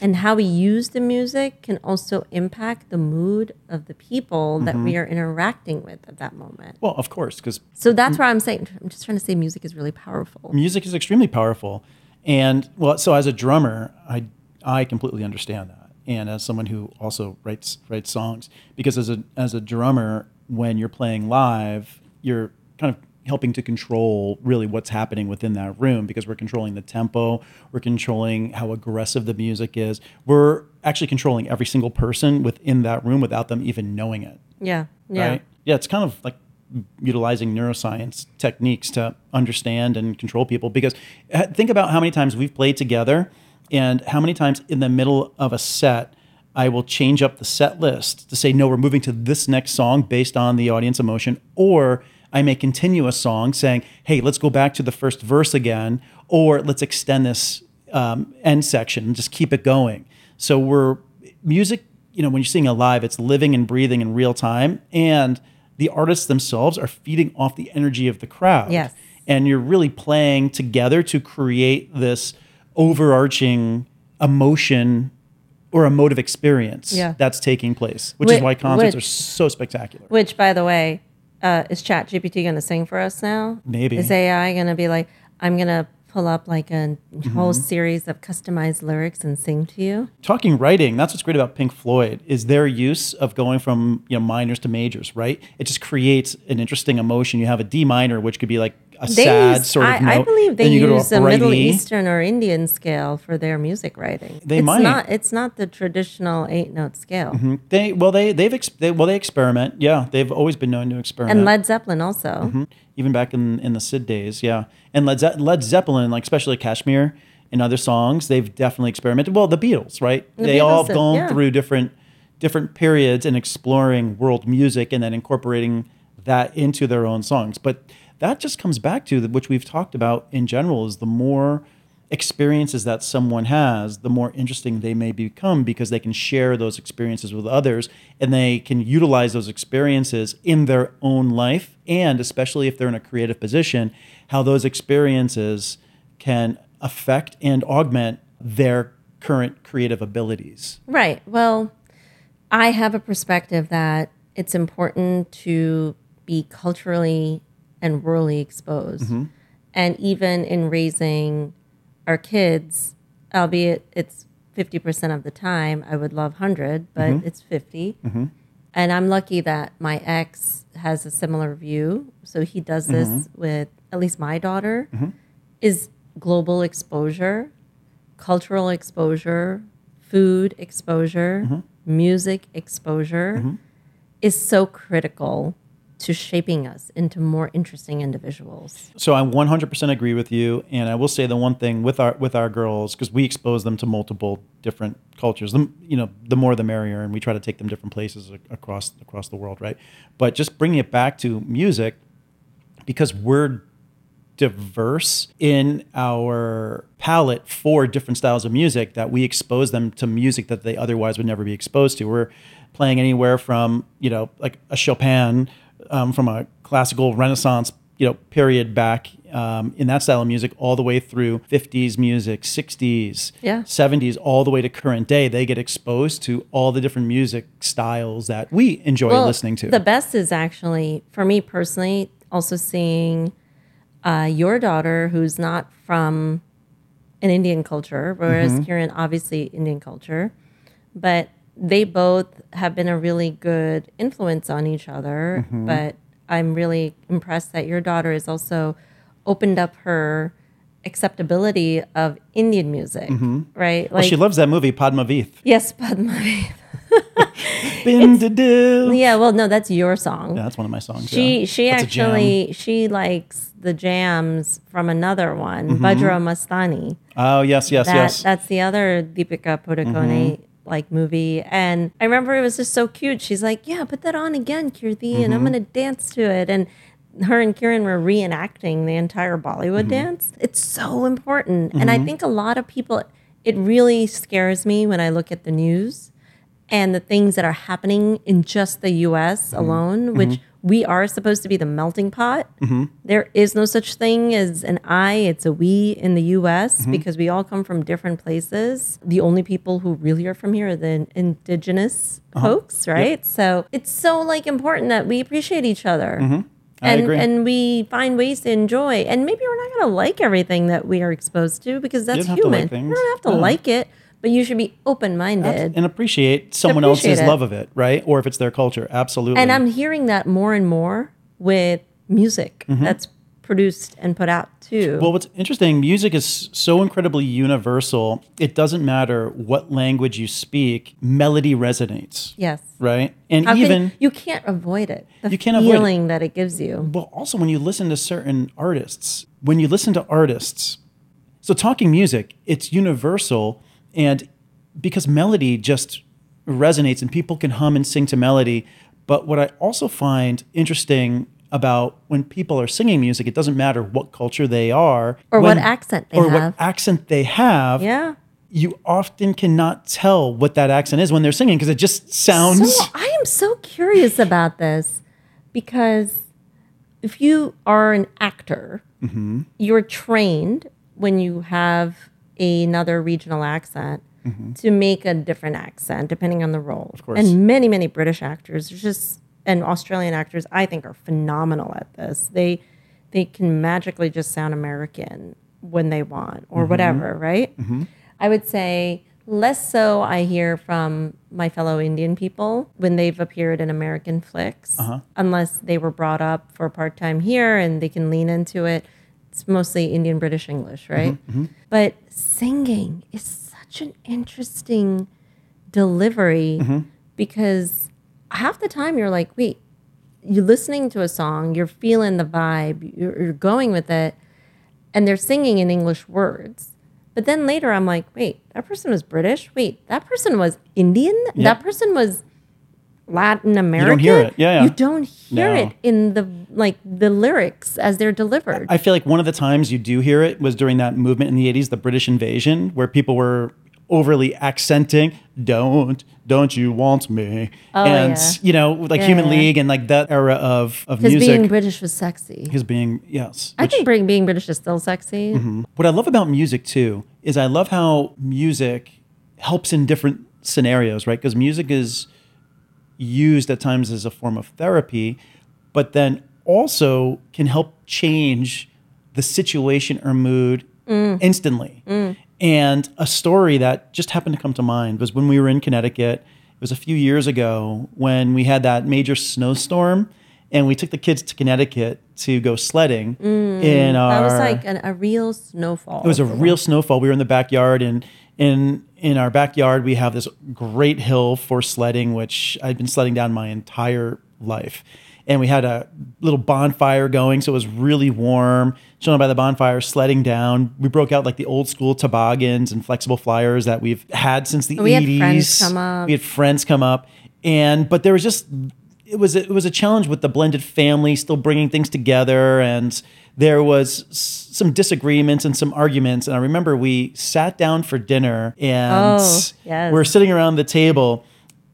And how we use the music can also impact the mood of the people that Mm-hmm. we are interacting with at that moment. Well, of course, because So that's why I'm saying, I'm just trying to say music is really powerful. music is extremely powerful and well so as a drummer i i completely understand that and as someone who also writes writes songs because as a as a drummer when you're playing live you're kind of helping to control really what's happening within that room because we're controlling the tempo we're controlling how aggressive the music is we're actually controlling every single person within that room without them even knowing it Yeah. Yeah. right? Yeah, it's kind of like utilizing neuroscience techniques to understand and control people. Because uh, think about how many times we've played together, and how many times in the middle of a set. I will change up the set list to say, no, we're moving to this next song based on the audience emotion. Or I may continue a song saying, hey, let's go back to the first verse again, or let's extend this um, end section and just keep it going. So we're music, you know, when you're seeing it live, it's living and breathing in real time. And the artists themselves are feeding off the energy of the crowd. Yes. And you're really playing together to create this overarching emotion or emotive experience Yeah. that's taking place, which is why concerts are so spectacular. Which, by the way, uh, is Chat GPT going to sing for us now? Maybe. Is AI going to be like, I'm going to pull up like a whole Mm-hmm. series of customized lyrics and sing to you? talking writing that's what's great about pink floyd is their use of going from you know minors to majors right it just creates an interesting emotion you have a d minor which could be like a They sad use, sort of I, note I believe they then you go to use a Middle. Eastern or Indian scale for their music writing. They it's might. Not, it's not the traditional eight note scale. they well they they've ex- they, well they experiment yeah they've always been known to experiment And Led Zeppelin also. Mm-hmm. even back in in the sid days yeah and led, Ze- led zeppelin like especially kashmir and other songs they've definitely experimented well the beatles right The they all have gone yeah. through different different periods and exploring world music and then incorporating that into their own songs but that just comes back to which we've talked about in general is the more experiences that someone has the more interesting they may become because they can share those experiences with others and they can utilize those experiences in their own life and especially if they're in a creative position how those experiences can affect and augment their current creative abilities Right. Well, I have a perspective that it's important to be culturally and rurally exposed. Mm-hmm. And even in raising our kids, albeit it's 50% of the time, I would love 100, but Mm-hmm. it's 50. And I'm lucky that my ex has a similar view. So he does this Mm-hmm. with at least my daughter is global exposure, cultural exposure, food exposure, Mm-hmm. music exposure is so critical to shaping us into more interesting individuals. So I 100% agree with you, and I will say the one thing with our with our girls because we expose them to multiple different cultures. The, you know, the more the merrier, and we try to take them different places across across the world, right? But just bringing it back to music, because we're diverse in our palette for different styles of music that we expose them to music that they otherwise would never be exposed to. We're playing anywhere from you know like a Chopin um, from a classical Renaissance you know period back um, in that style of music all the way through 50s music 60s Yeah. 70s all the way to current day they get exposed to all the different music styles that we enjoy listening to The best is actually, for me personally, also seeing uh, your daughter who's not from an Indian culture, whereas Mm-hmm. Kieran, obviously Indian culture, but they both have been a really good influence on each other. Mm-hmm. But I'm really impressed that your daughter has also opened up her acceptability of Indian music, right? Mm-hmm. well, she loves that movie Padmaavat yes, Padma. *laughs* Binte Dil. yeah, well, no, that's your song. Yeah, that's one of my songs. She yeah. she That's actually she likes the jams from another one, Mm-hmm. Bajirao Mastani. Oh yes, yes, That yes. Mm-hmm. that's the other Deepika Padukone like movie. And I remember it was just so cute. She's like, "Yeah, put that on again, Kirti, and Mm-hmm. I'm gonna dance to it." And her and Kieran were reenacting the entire Bollywood Mm-hmm. dance. It's so important, and I think a lot of people. It really scares me when I look at the news and the things that are happening in just the US Mm-hmm. alone, which we are supposed to be the melting pot. There is no such thing as an I, it's a we in the US Mm-hmm. because we all come from different places. The only people who really are from here are the indigenous Uh-huh. folks, right? So it's so like important that we appreciate each other. Mm-hmm. I and, agree. and we find ways to enjoy. And maybe we're not going to like everything that we are exposed to because that's don't have to human. like you don't have to No. like it, but you should be open minded. and appreciate someone appreciate else's it. love of it, right? Or if it's their culture, absolutely. And I'm hearing that more and more with music that's produced and put out too. Mm-hmm. well, what's interesting, music is so incredibly universal. It doesn't matter what language you speak, melody resonates, yes. right? And How even you, you can't avoid it. The You can't avoid it. feeling that it gives you. but also when you listen to certain artists, when you listen to artists, so talking music, it's universal, and because melody just resonates and people can hum and sing to melody. But what I also find interesting about when people are singing music, it doesn't matter what culture they are Or when- what accent they or have. what accent they have. Yeah. You often cannot tell what that accent is when they're singing because it just sounds. So I am so curious about this because if you are an actor, Mm-hmm. you're trained when you have another regional accent Mm-hmm. to make a different accent depending on the role. Of course. And many, many British actors just and Australian actors I think are phenomenal at this. They they can magically just sound American when they want or Mm-hmm. whatever, right? I would say less so I hear from my fellow Indian people when they've appeared in American flicks, Uh-huh. unless they were brought up for part time here and they can lean into it. It's mostly Indian British English, right? Mm-hmm, But singing is such an interesting delivery Mm-hmm. because half the time you're like, wait, you're listening to a song, you're feeling the vibe, you're, you're going with it, and they're singing in English words. But then later I'm like, wait, that person was British. Wait, that person was Indian. That person was Latin American. hear it. Yeah, yeah. You don't hear No. it in the like the lyrics as they're delivered. I feel like one of the times you do hear it was during that movement in the 80s, the British invasion, where people were overly accenting, don't, don't you want me? Oh, and, yeah. you know, like Yeah, Human yeah. League and like that era of, of Because music. being British was sexy. His being, yes. I which- think being, being British is still sexy. Mm-hmm. what I love about music too is I love how music helps in different scenarios, right? Because music is used at times as a form of therapy, but then also can help change the situation or mood mm. instantly. Mm. And a story that just happened to come to mind was when we were in Connecticut. It was a few years ago when we had that major snowstorm. And we took the kids to Connecticut to go sledding mm. in our. That was like an, a real snowfall. It was a real snowfall. We were in the backyard, and in in our backyard we have this great hill for sledding, which I'd been sledding down my entire life. and we had a little bonfire going, so it was really warm. Chilling by the bonfire, sledding down. We broke out like the old school toboggans and flexible flyers that we've had since the We had 80s. friends come up. We had friends come up, and but there was just it was it was a challenge with the blended family still bringing things together and there was some disagreements and some arguments and i remember we sat down for dinner and Oh, yes. we were sitting around the table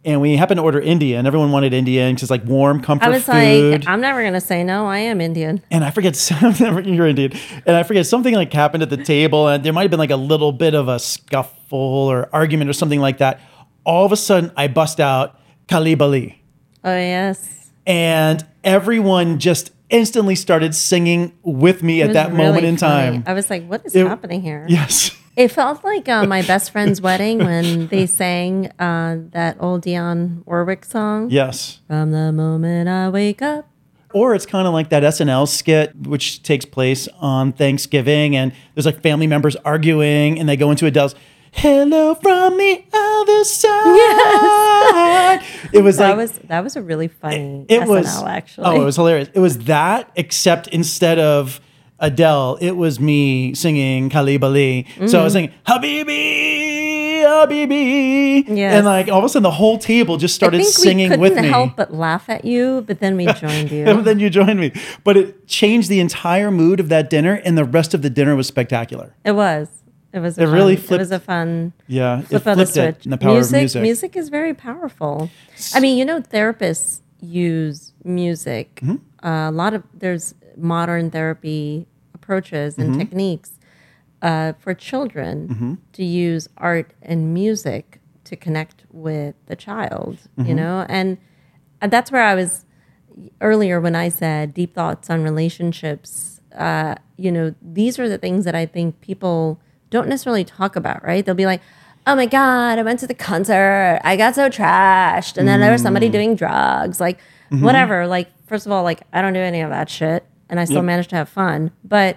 and we happened to order indian and everyone wanted indian because it's like warm comfort I was food like, I'm never gonna say no. I am Indian. and I forget. *laughs* You're Indian, and I forget something like happened at the table, and there might have been like a little bit of a scuffle or argument or something like that. All of a sudden, I bust out Kalibali, Oh yes. and everyone just instantly started singing with me It at that moment really in funny. time. I was like, what is It- happening here? Yes. *laughs* It felt like uh, my best friend's wedding when they sang uh, that old Dionne Warwick song. Yes. From the moment I wake up. Or it's kind of like that SNL skit, which takes place on Thanksgiving, and there's like family members arguing, and they go into a Adele's "Hello from the other side." It was That like was that was a really funny it SNL was actually. Oh, it was hilarious. It was that, except instead of Adele, it was me singing Kalibali. So I was mm. singing Habibi, Habibi, Yes. and like all of a sudden the whole table just started singing we with couldn't me. help but laugh at you, but then we *laughs* joined you. And then you joined me. But it changed the entire mood of that dinner, and the rest of the dinner was spectacular. It was. It was. A It really fun, It was a fun Yeah, it flip of the flipped it switch. in the power music, of music. music is very powerful. I mean, you know, therapists use music. Mm-hmm. Uh, a lot of there's modern therapy approaches and Mm-hmm. techniques uh, for children Mm-hmm. to use art and music to connect with the child. You Mm-hmm. know, and, and that's where I was earlier when I said deep thoughts on relationships, uh, you know, these are the things that I think people don't necessarily talk about, right? They'll be like, oh my God, I went to the concert. I got so trashed. And then there was somebody mm. doing drugs, like mm-hmm. whatever. Like, first of all, like, I don't do any of that shit. And I still Yep. manage to have fun. But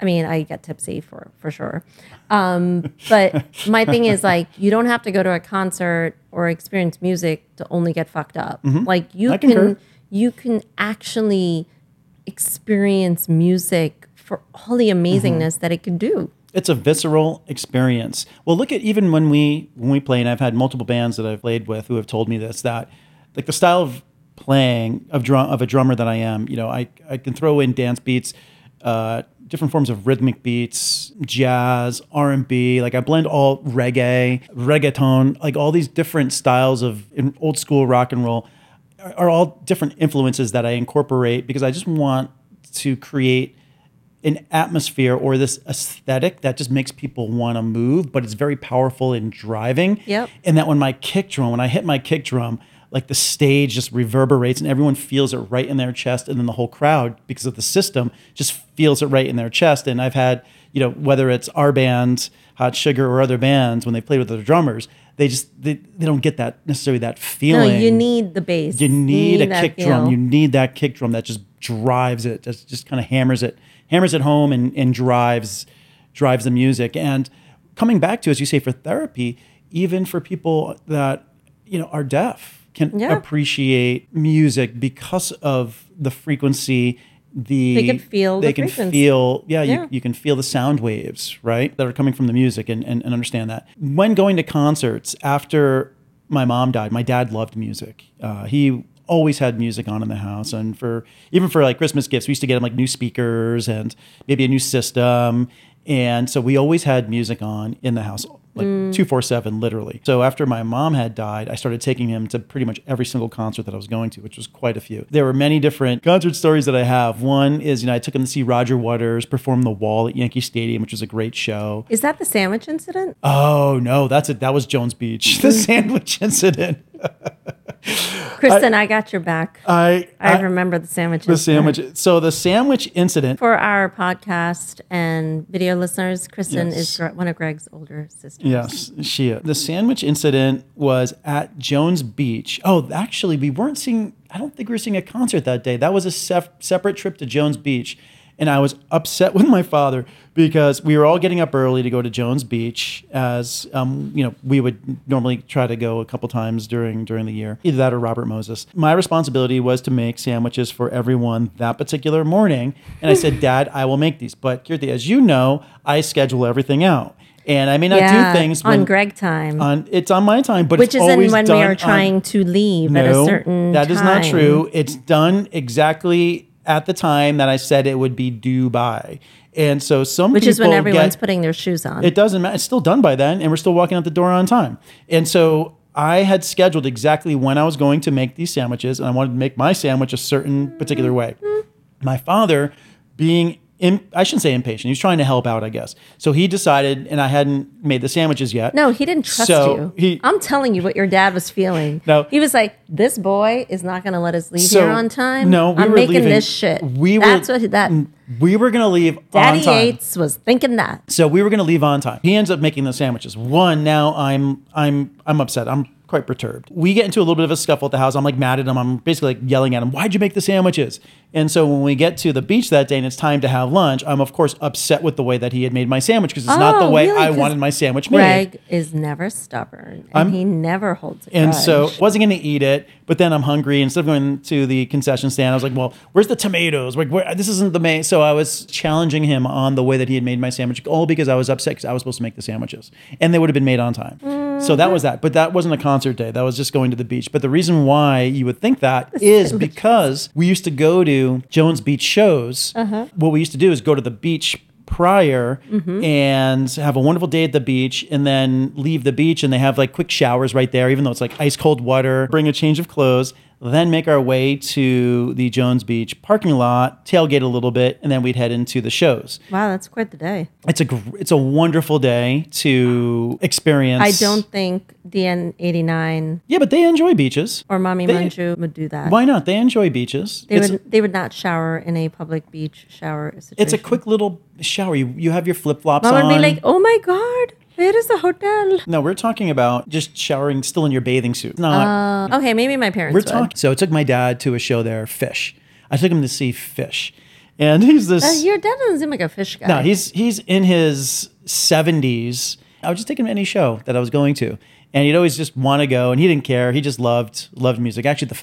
I mean, I get tipsy for for sure. Um, but my thing is *laughs* like, you don't have to go to a concert or experience music to only get fucked up. Mm-hmm. Like you I can concur. you can actually experience music for all the amazingness mm-hmm. that it could do. It's a visceral experience. Well, look at even when we when we play, and I've had multiple bands that I've played with who have told me this that like the style of playing of drum of a drummer that I am, you know, I I can throw in dance beats, uh, different forms of rhythmic beats, jazz, R and B. Like I blend all reggae, reggaeton, like all these different styles of old school rock and roll are all different influences that I incorporate because I just want to create an atmosphere or this aesthetic that just makes people want to move, but it's very powerful in driving. Yep. And that when my kick drum, when I hit my kick drum, like the stage just reverberates and everyone feels it right in their chest. And then the whole crowd, because of the system, just feels it right in their chest. And I've had, you know, whether it's our band, Hot Sugar, or other bands, when they played with other drummers, they just, they, they don't get that necessarily that feeling No, you need the bass. You need, a that kick drum. You need that kick drum that just drives it. Just just kind of hammers it, hammers it home, and and drives drives the music. And coming back to as you say for therapy, even for people that you know are deaf can Yeah. appreciate music because of the frequency. The They can feel they the can frequency. feel yeah, Yeah. You, you can feel the sound waves right that are coming from the music and, and and understand that when going to concerts after my mom died my dad loved music uh, he always had music on in the house. And for even for like christmas gifts we used to get him like new speakers and maybe a new system. And so we always had music on in the house like mm. 247 literally. So after my mom had died i started taking him to pretty much every single concert that i was going to which was quite a few. There were many different concert stories that i have. One is you know i took him to see roger waters perform the wall at yankee stadium which was a great show. Is that the sandwich incident? oh no that's it. That was jones beach. *laughs* The *laughs* sandwich incident *laughs* Kristen, I, got your back. i I, remember the sandwiches. the sandwich so the sandwich incident For our podcast and video listeners, Kristen Yes. is one of Greg's older sisters. Yes, she. Is. The sandwich incident was at Jones Beach. Oh, actually, we weren't seeing. I don't think we were seeing a concert that day. That was a sef- separate trip to Jones Beach, And I was upset *laughs* with my father because we were all getting up early to go to Jones Beach, as um, you know, we would normally try to go a couple times during during the year, either that or Robert Moses. My responsibility was to make sandwiches for everyone that particular morning, and I said, *laughs* "Dad, I will make these." But Kirti, as you know, I schedule everything out, and I may not yeah, do things on Greg time, on it's on my time, but which it's is when we are on- trying to leave at a no, certain. that is not true. It's done exactly at the time that I said it would be due by. And so some people Which is when everyone's get, putting their shoes on. it doesn't matter. It's still done by then, and we're still walking out the door on time. And so I had scheduled exactly when I was going to make these sandwiches, and I wanted to make my sandwich a certain particular way. Mm-hmm. My father, being im- I shouldn't say impatient, he was trying to help out, I guess. So he decided, and I hadn't made the sandwiches yet. no, he didn't trust So you. he- I'm telling you what your dad was feeling. No. he was like, "This boy is not going to let us leave So, here on time. No, we I'm were making leaving- this shit. We That's were, what that We were gonna leave Daddy on time. Daddy Yates was thinking that. So we were going to leave on time. He ends up making the sandwiches. One, now I'm I'm I'm upset. I'm quite perturbed. We get into a little bit of a scuffle at the house. I'm like mad at him. I'm basically like yelling at him. Why'd you make the sandwiches? And so when we get to the beach that day and it's time to have lunch, I'm of course upset with the way that he had made my sandwich because it's not the Oh, way really? I wanted my sandwich made. Greg is never stubborn, and he never holds a And grudge. so wasn't going to eat it, but then I'm hungry. Instead of going to the concession stand, I was like, "Well, where's the tomatoes? Like, where, this isn't the main." So I was challenging him on the way that he had made my sandwich, all because I was upset because I was supposed to make the sandwiches, and they would have been made on time. So that was that. But that wasn't a concert day. That was just going to the beach. But the reason why you would think that is because we used to go to Jones Beach shows. Uh-huh. What we used to do is go to the beach prior mm-hmm. and have a wonderful day at the beach and then leave the beach and they have like quick showers right there even though it's like ice cold water bring a change of clothes then make our way to the jones beach parking lot tailgate a little bit and then we'd head into the shows wow, that's quite the day. it's a gr- it's a wonderful day to experience I don't think the DN89 yeah but they enjoy beaches or Mommy They- Manju would do that. why not they enjoy beaches They It's- would they would not shower in a public beach shower situation. it's a quick little shower you, you have your flip-flops Mom on would be like, "Oh my god, where is the hotel?" no we're talking about just showering still in your bathing suit not Uh, okay, maybe my parents We're would. talking. So I took my dad to a show there, Phish. I took him to see Phish, and he's this. Uh, your dad doesn't seem like a Phish guy. no, he's he's in his seventies. I would just take him to any show that I was going to, and he'd always just want to go, and he didn't care. He just loved loved music. Actually, the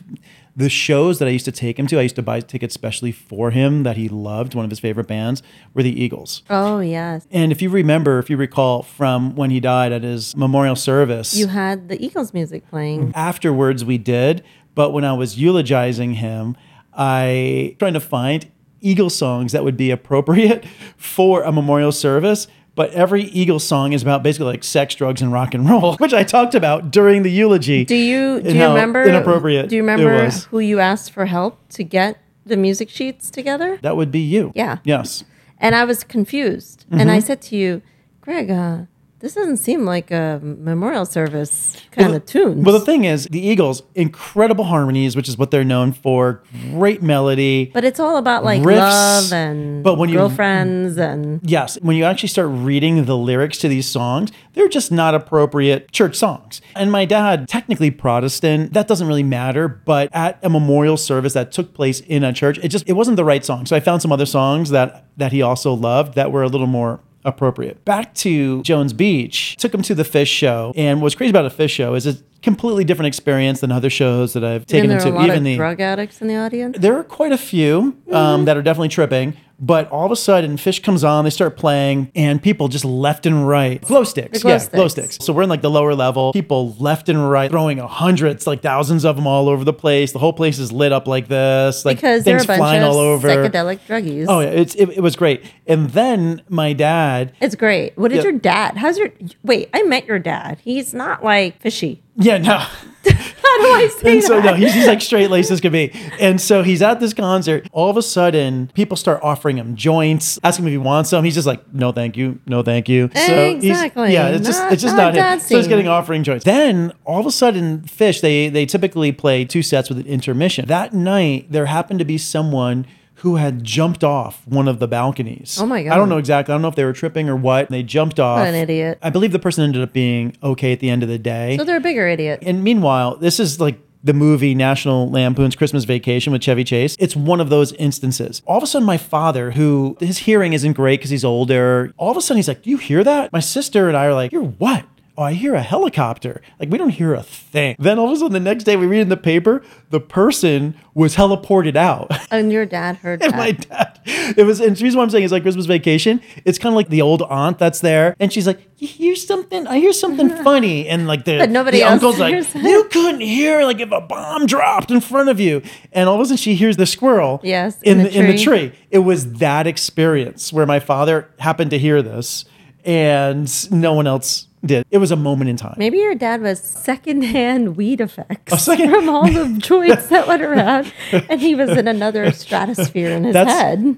the shows that I used to take him to, I used to buy tickets specially for him that he loved. One of his favorite bands were the Eagles. oh yes, And if you remember, if you recall from when he died at his memorial service, you had the Eagles music playing. afterwards we did but when i was eulogizing him i trying to find eagle songs that would be appropriate *laughs* for a memorial service but every eagle song is about basically like sex drugs and rock and roll *laughs* which i talked about during the eulogy. Do you do you remember inappropriate Do you remember who you asked for help to get the music sheets together? that would be you. Yeah. yes. And I was confused, and I said to you, Greg, uh, this doesn't seem like a memorial service kind of tune. well the thing is the eagles incredible harmonies which is what they're known for great melody but it's all about like riffs, love and but when you- girlfriends and Yes, when you actually start reading the lyrics to these songs, they're just not appropriate church songs. And my dad, technically Protestant, that doesn't really matter, but at a memorial service that took place in a church, it just it wasn't the right song. So I found some other songs that that he also loved that were a little more appropriate. Back to Jones Beach, took him to the Phish show, and what's crazy about a Phish show is it's a completely different experience than other shows that I've taken him to. Even the drug addicts in the audience. there are quite a few um, that are definitely tripping, but all of a sudden, Phish comes on, they start playing, and people just left and right. Glow sticks. Glow yeah, glow sticks. sticks. So we're in like the lower level. People left and right, throwing hundreds, like thousands of them all over the place. The whole place is lit up like this. Like Because things a bunch flying of all over. psychedelic druggies. Oh, yeah, it's, it, it was great. And then my dad, It's great. What did Yeah. your dad? How's your wait? I met your dad. He's not like fishy. Yeah, no. *laughs* How do I say And so that? no, he's, he's like straight laced as could be. And so he's at this concert. All of a sudden, people start offering him joints, asking him if he wants some. He's just like, no, thank you, no, thank you. So Exactly. yeah, it's just Not- it's just not not, him. So he's getting offering joints. Then all of a sudden, Phish they they typically play two sets with an intermission. That night, there happened to be someone. Who had jumped off one of the balconies? Oh my God. I don't know exactly. I don't know if they were tripping or what. They jumped off. What an idiot. I believe the person ended up being okay at the end of the day. So they're a bigger idiot. And meanwhile, this is like the movie National Lampoon's Christmas Vacation with Chevy Chase. It's one of those instances. All of a sudden, my father, who his hearing isn't great because he's older, all of a sudden he's like, Do you hear that? My sister and I are like, You're what? Oh, I hear a helicopter. Like, we don't hear a thing. Then all of a sudden, the next day we read in the paper, the person was heliported out. *laughs* And your dad heard And that. my dad, it was, and the reason why I'm saying is like Christmas vacation. It's kind of like the old aunt that's there, and she's like, "You hear something? I hear something *laughs* funny," and like the, But nobody the else uncle's like, it. "You couldn't hear like if a bomb dropped in front of you," and all of a sudden she hears the squirrel, Yes, in, in the, the in the tree. It was that experience where my father happened to hear this, and no one else did. It was a moment in time. Maybe your dad was secondhand weed effects second- from all the *laughs* joints that went around, and he was in another stratosphere in his That's head.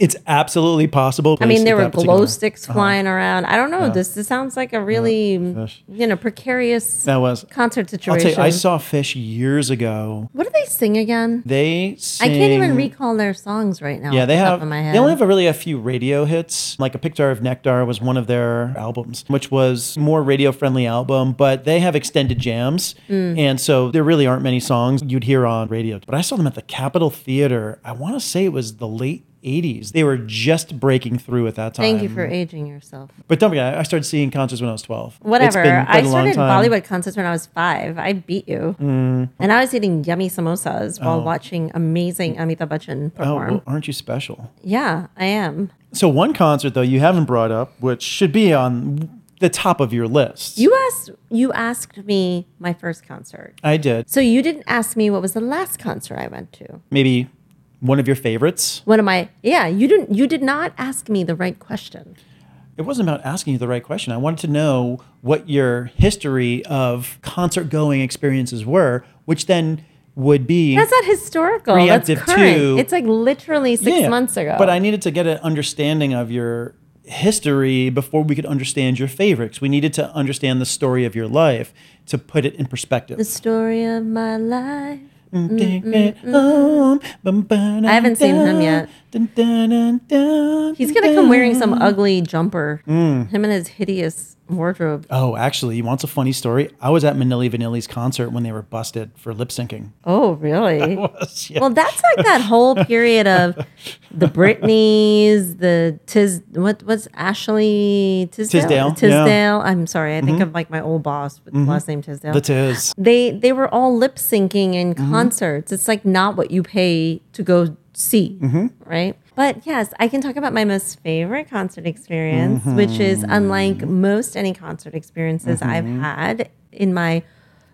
It's absolutely possible. I mean, there were glow sticks flying around. I don't know. This this sounds like a really fish. you know precarious That was. concert I'll situation. tell you, I saw Phish years ago. what do they sing again? They I can't even recall their songs right now. Yeah, they have. head. They only have a really a few radio hits. Like a Picture of Nectar was one of their albums, which was more radio friendly album. But they have extended jams, Mm. and so there really aren't many songs you'd hear on radio. But I saw them at the Capitol Theater. I want to say it was the late. 80s. They were just breaking through at that time. Thank you for aging yourself. But don't forget, I started seeing concerts when I was 12. It's Whatever. been quite I started. Mm. Bollywood concerts when I was five. I beat you. And I was eating yummy samosas while watching amazing Amitabh Bachchan Oh, perform. well, aren't you special? Yeah, I am. So one concert though you haven't brought up, which should be on the top of your list. You asked you asked me my first concert. I did. So you didn't ask me what was the last concert I went to. Maybe one of your favorites. One of my yeah, you didn't you did not ask me the right question. It wasn't about asking you the right question. I wanted to know what your history of concert going experiences were, which then would be That's not historical. That's current. to- it's like literally six Yeah, months ago. But I needed to get an understanding of your history before we could understand your favorites. We needed to understand the story of your life to put it in perspective. the story of my life. I haven't seen him yet. He's gonna come wearing some ugly jumper. Him and his hideous wardrobe. Oh, actually, you want a funny story? I was at Milli Vanilli's concert when they were busted for lip syncing. Oh, really? *laughs* Was, Yeah. Well, that's like that whole period of the *laughs* Britneys, the Tis, what was Ashley Tisdale? Tisdale, yeah. I'm sorry, I think of like my old boss with the last name Tisdale. the Tiz. they they were all lip syncing in Mm-hmm. concerts. It's like not what you pay to go see, Mm-hmm. right? But yes, I can talk about my most favorite concert experience, which is Mm-hmm. unlike most any concert experiences I've had in my,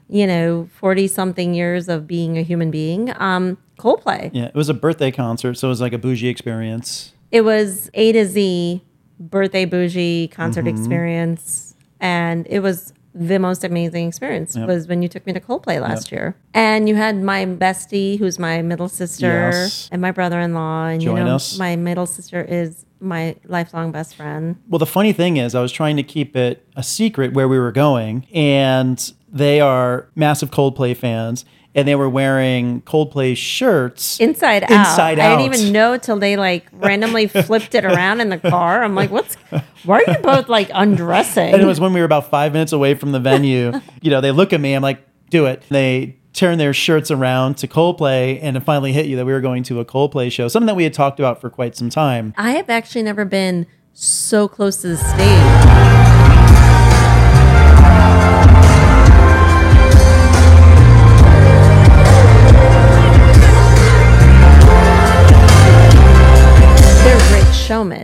you know, forty something years of being a human being. Um, Coldplay. Yeah, it was a birthday concert, so it was like a bougie experience. It was A to Z birthday bougie concert Mm-hmm. experience, and it was the most amazing experience. Was when you took me to Coldplay last year, and you had my bestie, who's my middle sister, Yes. and my brother-in-law, and Join you know, us. my middle sister is my lifelong best friend. Well, the funny thing is, I was trying to keep it a secret where we were going, and they are massive Coldplay fans, and they were wearing Coldplay shirts. Inside out. Inside I didn't even know till they like *laughs* randomly flipped it around in the car. I'm like, what's? Why are you both like undressing? And it was when we were about five minutes away from the venue. *laughs* you know, they look at me. I'm like, do it. They turn their shirts around to Coldplay, and it finally hit you that we were going to a Coldplay show, something that we had talked about for quite some time. I have actually never been so close to the stage.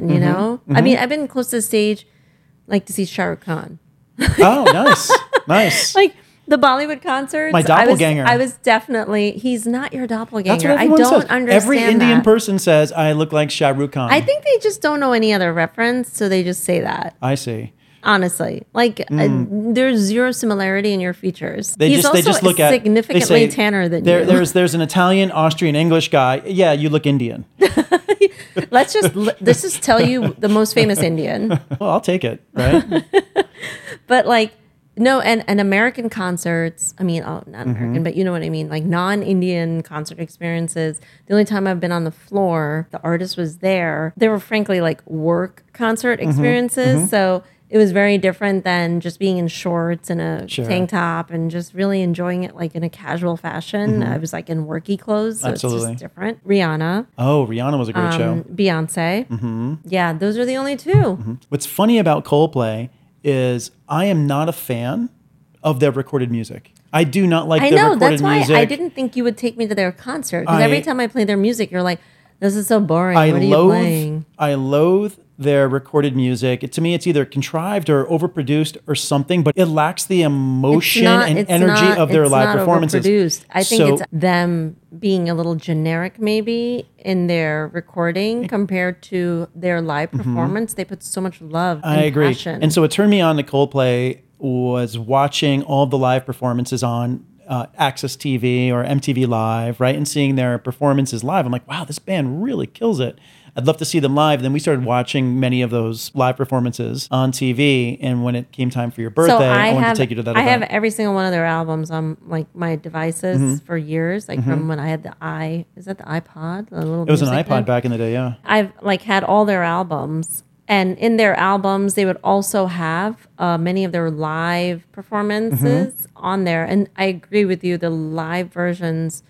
You mm-hmm. know? I mm-hmm. mean, I've been close to the stage like to see Shah Rukh Khan. Oh, *laughs* nice, nice. Like the Bollywood concerts. My I was- doppelganger. I was, definitely, he's not your doppelganger. That's what I don't says. understand. Every Indian that. person says I look like Shah Rukh Khan. I think they just don't know any other reference, so they just say that. I see. Honestly. Like uh, there's zero similarity in your features. They He's just also they just look at significantly say, tanner than there, you. There's there's an Italian, Austrian, English guy. Yeah, you look Indian. *laughs* Let's just let's just tell you the most famous Indian. *laughs* Well, I'll take it. Right? *laughs* But like no, and and American concerts. I mean, oh, not Mm-hmm. American, but you know what I mean. Like non-Indian concert experiences. The only time I've been on the floor, the artist was there. They were frankly like work concert Mm-hmm. experiences. So it was very different than just being in shorts and a Sure. tank top and just really enjoying it like in a casual fashion. I was like in worky clothes, so it's Mm-hmm. Absolutely. just different. Rihanna, Oh, Rihanna was a great show. um, Beyonce, Mm-hmm. yeah, those are the only 2 What's funny about Coldplay is I am not a fan of their recorded music. I do not like I their know recorded that's why music. I didn't think you would take me to their concert because every time I play their music, you're like, "This is so boring. I what are you loathe playing?" I loathe their recorded music. It, to me, it's either contrived or overproduced or something, but it lacks the emotion and energy not- of their live not performances. overproduced. I think So- it's them being a little generic, maybe in their recording compared to their live performance. They put so much love. Mm-hmm. I and agree. Passion. And so what turned me on to Coldplay was watching all the live performances on uh, AXS TV or MTV Live, right? And seeing their performances live. I'm like, wow, this band really kills it. I'd love to see them live. Then we started watching many of those live performances on TV. And when it came time for your birthday, so I, I wanted have to take you to that I event. have every single one of their albums on like my devices Mm-hmm. for years, like from when I had the i is that the iPod? The little it was an iPod thing? back in the day, yeah. I've like had all their albums, and in their albums, they would also have uh, many of their live performances Mm-hmm. on there. And I agree with you; the live versions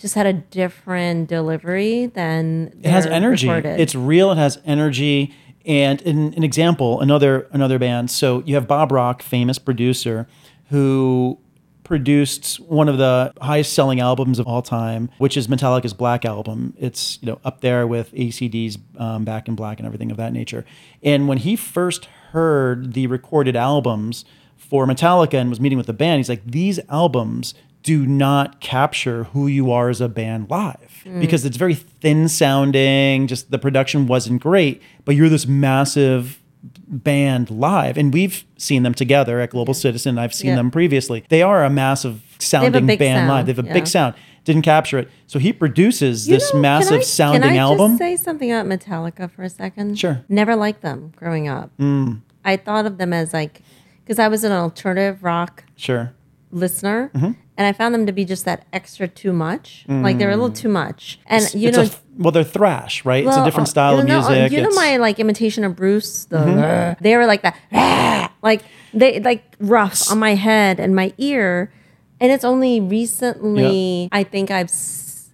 just had a different delivery than it has energy. recorded. It's real. It has energy. And in an example, another another band. So you have Bob Rock, famous producer, who produced one of the highest selling albums of all time, which is Metallica's Black Album. It's you know up there with AC/DC's um, Back in Black and everything of that nature. And when he first heard the recorded albums for Metallica and was meeting with the band, he's like, these albums do not capture who you are as a band live because it's very thin sounding. Just the production wasn't great, but you're this massive band live, and we've seen them together at Global Citizen. I've seen Yeah. them previously. They are a massive sounding big band sound, live. They have a yeah. big sound. Didn't capture it, so he produces You this know, massive I- sounding can I album. Just say something about Metallica for a second. Sure. Mm. Never liked them growing up. I thought of them as like because I was an alternative rock sure. Listener Mm-hmm. and I found them to be just that extra too much. Like they're a little too much. And you It's know a well, they're thrash, right? it's a different uh, style of uh, music. You know It's- Mm-hmm. my like imitation of Bruce. The *laughs* they were like that, *laughs* like they like rough on my head and my ear, and it's only recently I think I've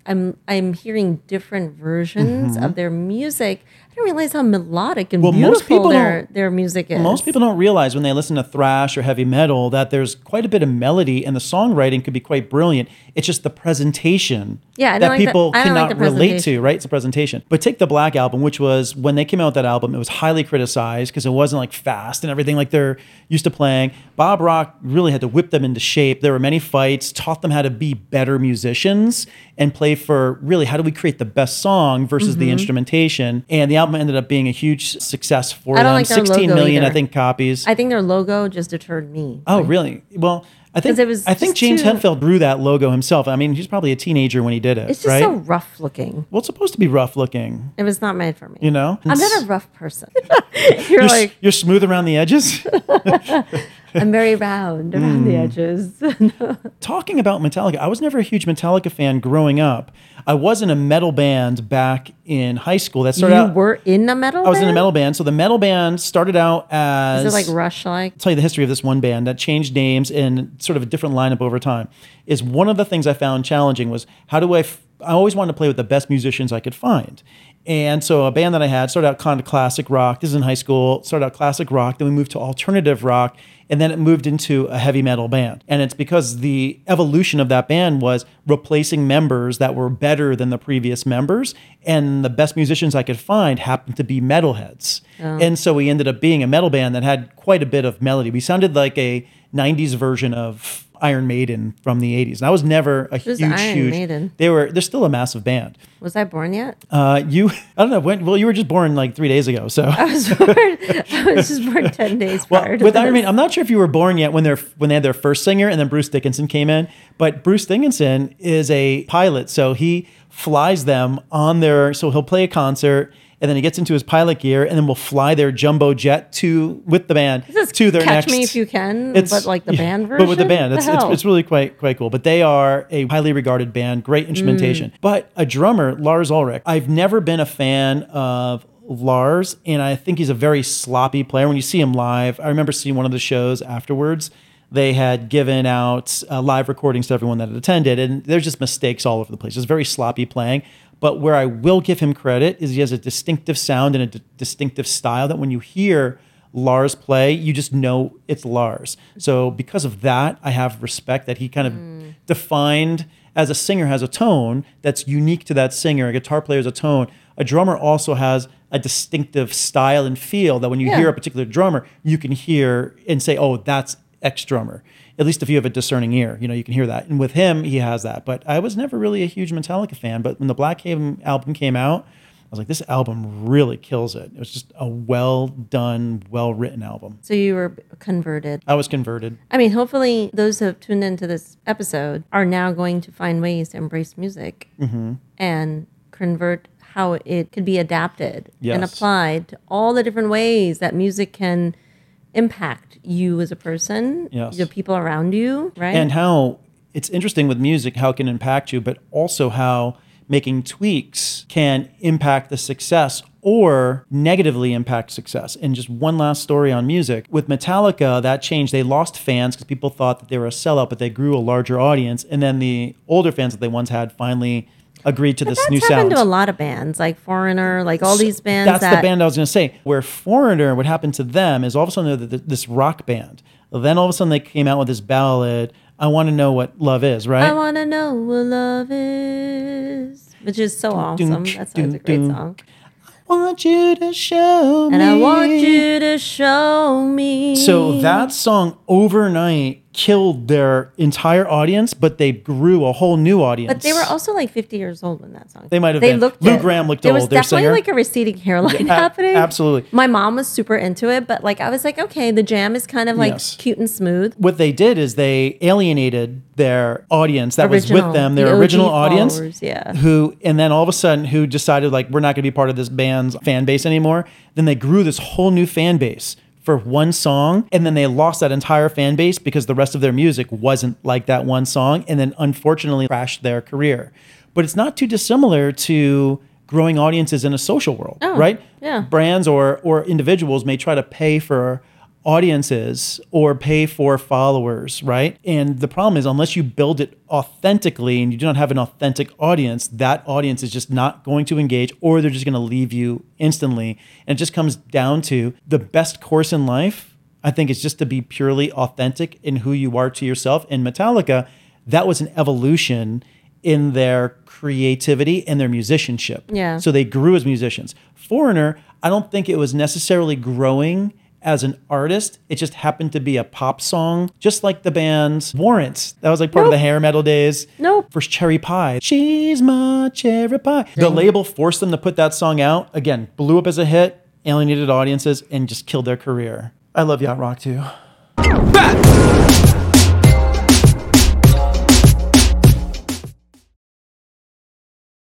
I'm I'm hearing different versions of their music. Didn't realize how melodic and. Well, most beautiful people their their music is. Most people don't realize when they listen to thrash or heavy metal that there's quite a bit of melody and the songwriting could be quite brilliant. It's just the presentation Yeah, that like people I don't like cannot relate to, right? It's a presentation. But take the Black Album, which was when they came out with that album, it was highly criticized because it wasn't like fast and everything like they're used to playing. Bob Rock really had to whip them into shape. There were many fights, taught them how to be better musicians and play for really how do we create the best song versus Mm-hmm. the instrumentation. And the album ended up being a huge success for I them. like their 16 logo million, I think, copies. I think their logo just deterred me. oh, really? Well, I think it was I think James too- Hetfield drew that logo himself. I mean, he's probably a teenager when he did it, It's just right? so rough looking. well, it's supposed to be rough looking, It was not made for me. you know. I'm not a rough person. *laughs* You're you're, like you're smooth around the edges. *laughs* *laughs* I'm very round around the Mm. edges. *laughs* Talking about Metallica, I was never a huge Metallica fan growing up. I was in a metal band back in high school. That started you out. were in a metal. I was in a metal band. So the metal band started out as Is it like Rush like? I'll tell you the history of this one band that changed names and sort of a different lineup over time. Is one of the things I found challenging was how do I? F- I always wanted to play with the best musicians I could find. And so a band that I had started out kind of classic rock. This is in high school. Started out classic rock. Then we moved to alternative rock, and then it moved into a heavy metal band. And it's because the evolution of that band was replacing members that were better than the previous members, and the best musicians I could find happened to be metalheads. Oh. And so we ended up being a metal band that had quite a bit of melody. We sounded like a 90s version of Iron Maiden from the 80s. And I was never a Who's huge, Iron huge. Maiden? They were. They're still a massive band. Was I born yet? Uh, you, *laughs* I don't know when. Well, you were just born like three days ago. So I was *laughs* born. I was just born *laughs* ten days well, prior to with this. Iron Maiden, I'm not sure if you were born yet when they're when they had their first singer, and then Bruce Dickinson came in. But Bruce Dickinson is a pilot, so he flies them on their. So he'll play a concert. And then he gets into his pilot gear, and then we'll fly their jumbo jet to with the band This is to their Catch next. Me If You Can, but like the yeah, band version, But with the band, The it's, it's, it's really quite quite cool. But they are a highly regarded band, great instrumentation. Mm. But a drummer, Lars Ulrich, I've never been a fan of Lars, and I think he's a very sloppy player. When you see him live, I remember seeing one of the shows afterwards. They had given out uh, live recordings to everyone that had attended, and there's just mistakes all over the place. It's very sloppy playing. But where I will give him credit is he has a distinctive sound and a d- distinctive style that when you hear Lars play, you just know it's Lars. So because of that, I have respect that he kind of mm. defined as a singer has a tone that's unique to that singer. A guitar player has a tone. A drummer also has a distinctive style and feel that when you Yeah. hear a particular drummer, you can hear and say, "Oh, that's X drummer." At least if you have a discerning ear, you know you can hear that. And with him, he has that. But I was never really a huge Metallica fan. But when the Black Haven album came out, I was like, this album really kills it. It was just a well done, well written album. So you were converted. I was converted. I mean, hopefully, those who have tuned into this episode are now going to find ways to embrace music Mm-hmm. and convert how it could be adapted and applied to all the different ways that music can impact you as a person, Yes. the people around you, right? and how it's interesting with music how it can impact you but also how making tweaks can impact the success or negatively impact success and just one last story on music with metallica that changed they lost fans because people thought that they were a sellout but they grew a larger audience and then the older fans that they once had finally agreed to this That's new happened sound to a lot of bands, like Foreigner, like all these bands. that's that, the band I was going to say. Where Foreigner, what happened to them is all of a sudden they're th- this rock band. Then all of a sudden they came out with this ballad. I want to know what love is, right? I want to know what love is, which is so awesome. dunk, That sounds a great dunk. song. I want you to show And me. I want you to show me. So that song overnight killed their entire audience, but they grew a whole new audience. But they were also like 50 years old when that song. They might have They been. looked Lou it. Gramm looked there was old, their definitely singer. like a receding hairline a- happening. absolutely. My mom was super into it, but like I was like, okay, the jam is kind of like Yes. cute and smooth. what they did is they alienated their audience that was with them, their OG original audience. yeah. Who and then all of a sudden who decided like we're not going to be part of this band's fan base anymore. Then they grew this whole new fan base for one song and then they lost that entire fan base because the rest of their music wasn't like that one song and then unfortunately crashed their career. But it's not too dissimilar to growing audiences in a social world, Oh, right? yeah. brands or or individuals may try to pay for audiences or pay for followers, right? And the problem is unless you build it authentically and you do not have an authentic audience, that audience is just not going to engage or they're just going to leave you instantly. And it just comes down to the best course in life, I think is just to be purely authentic in who you are to yourself. And Metallica, that was an evolution in their creativity and their musicianship. Yeah. So they grew as musicians. Foreigner, I don't think it was necessarily growing as an artist. It just happened to be a pop song, just like the band's Warrants. That was like part of the hair metal days. Nope. For Cherry Pie. She's my cherry pie. The label forced them to put that song out. Again, blew up as a hit, alienated audiences, and just killed their career. I love yacht rock too. Back.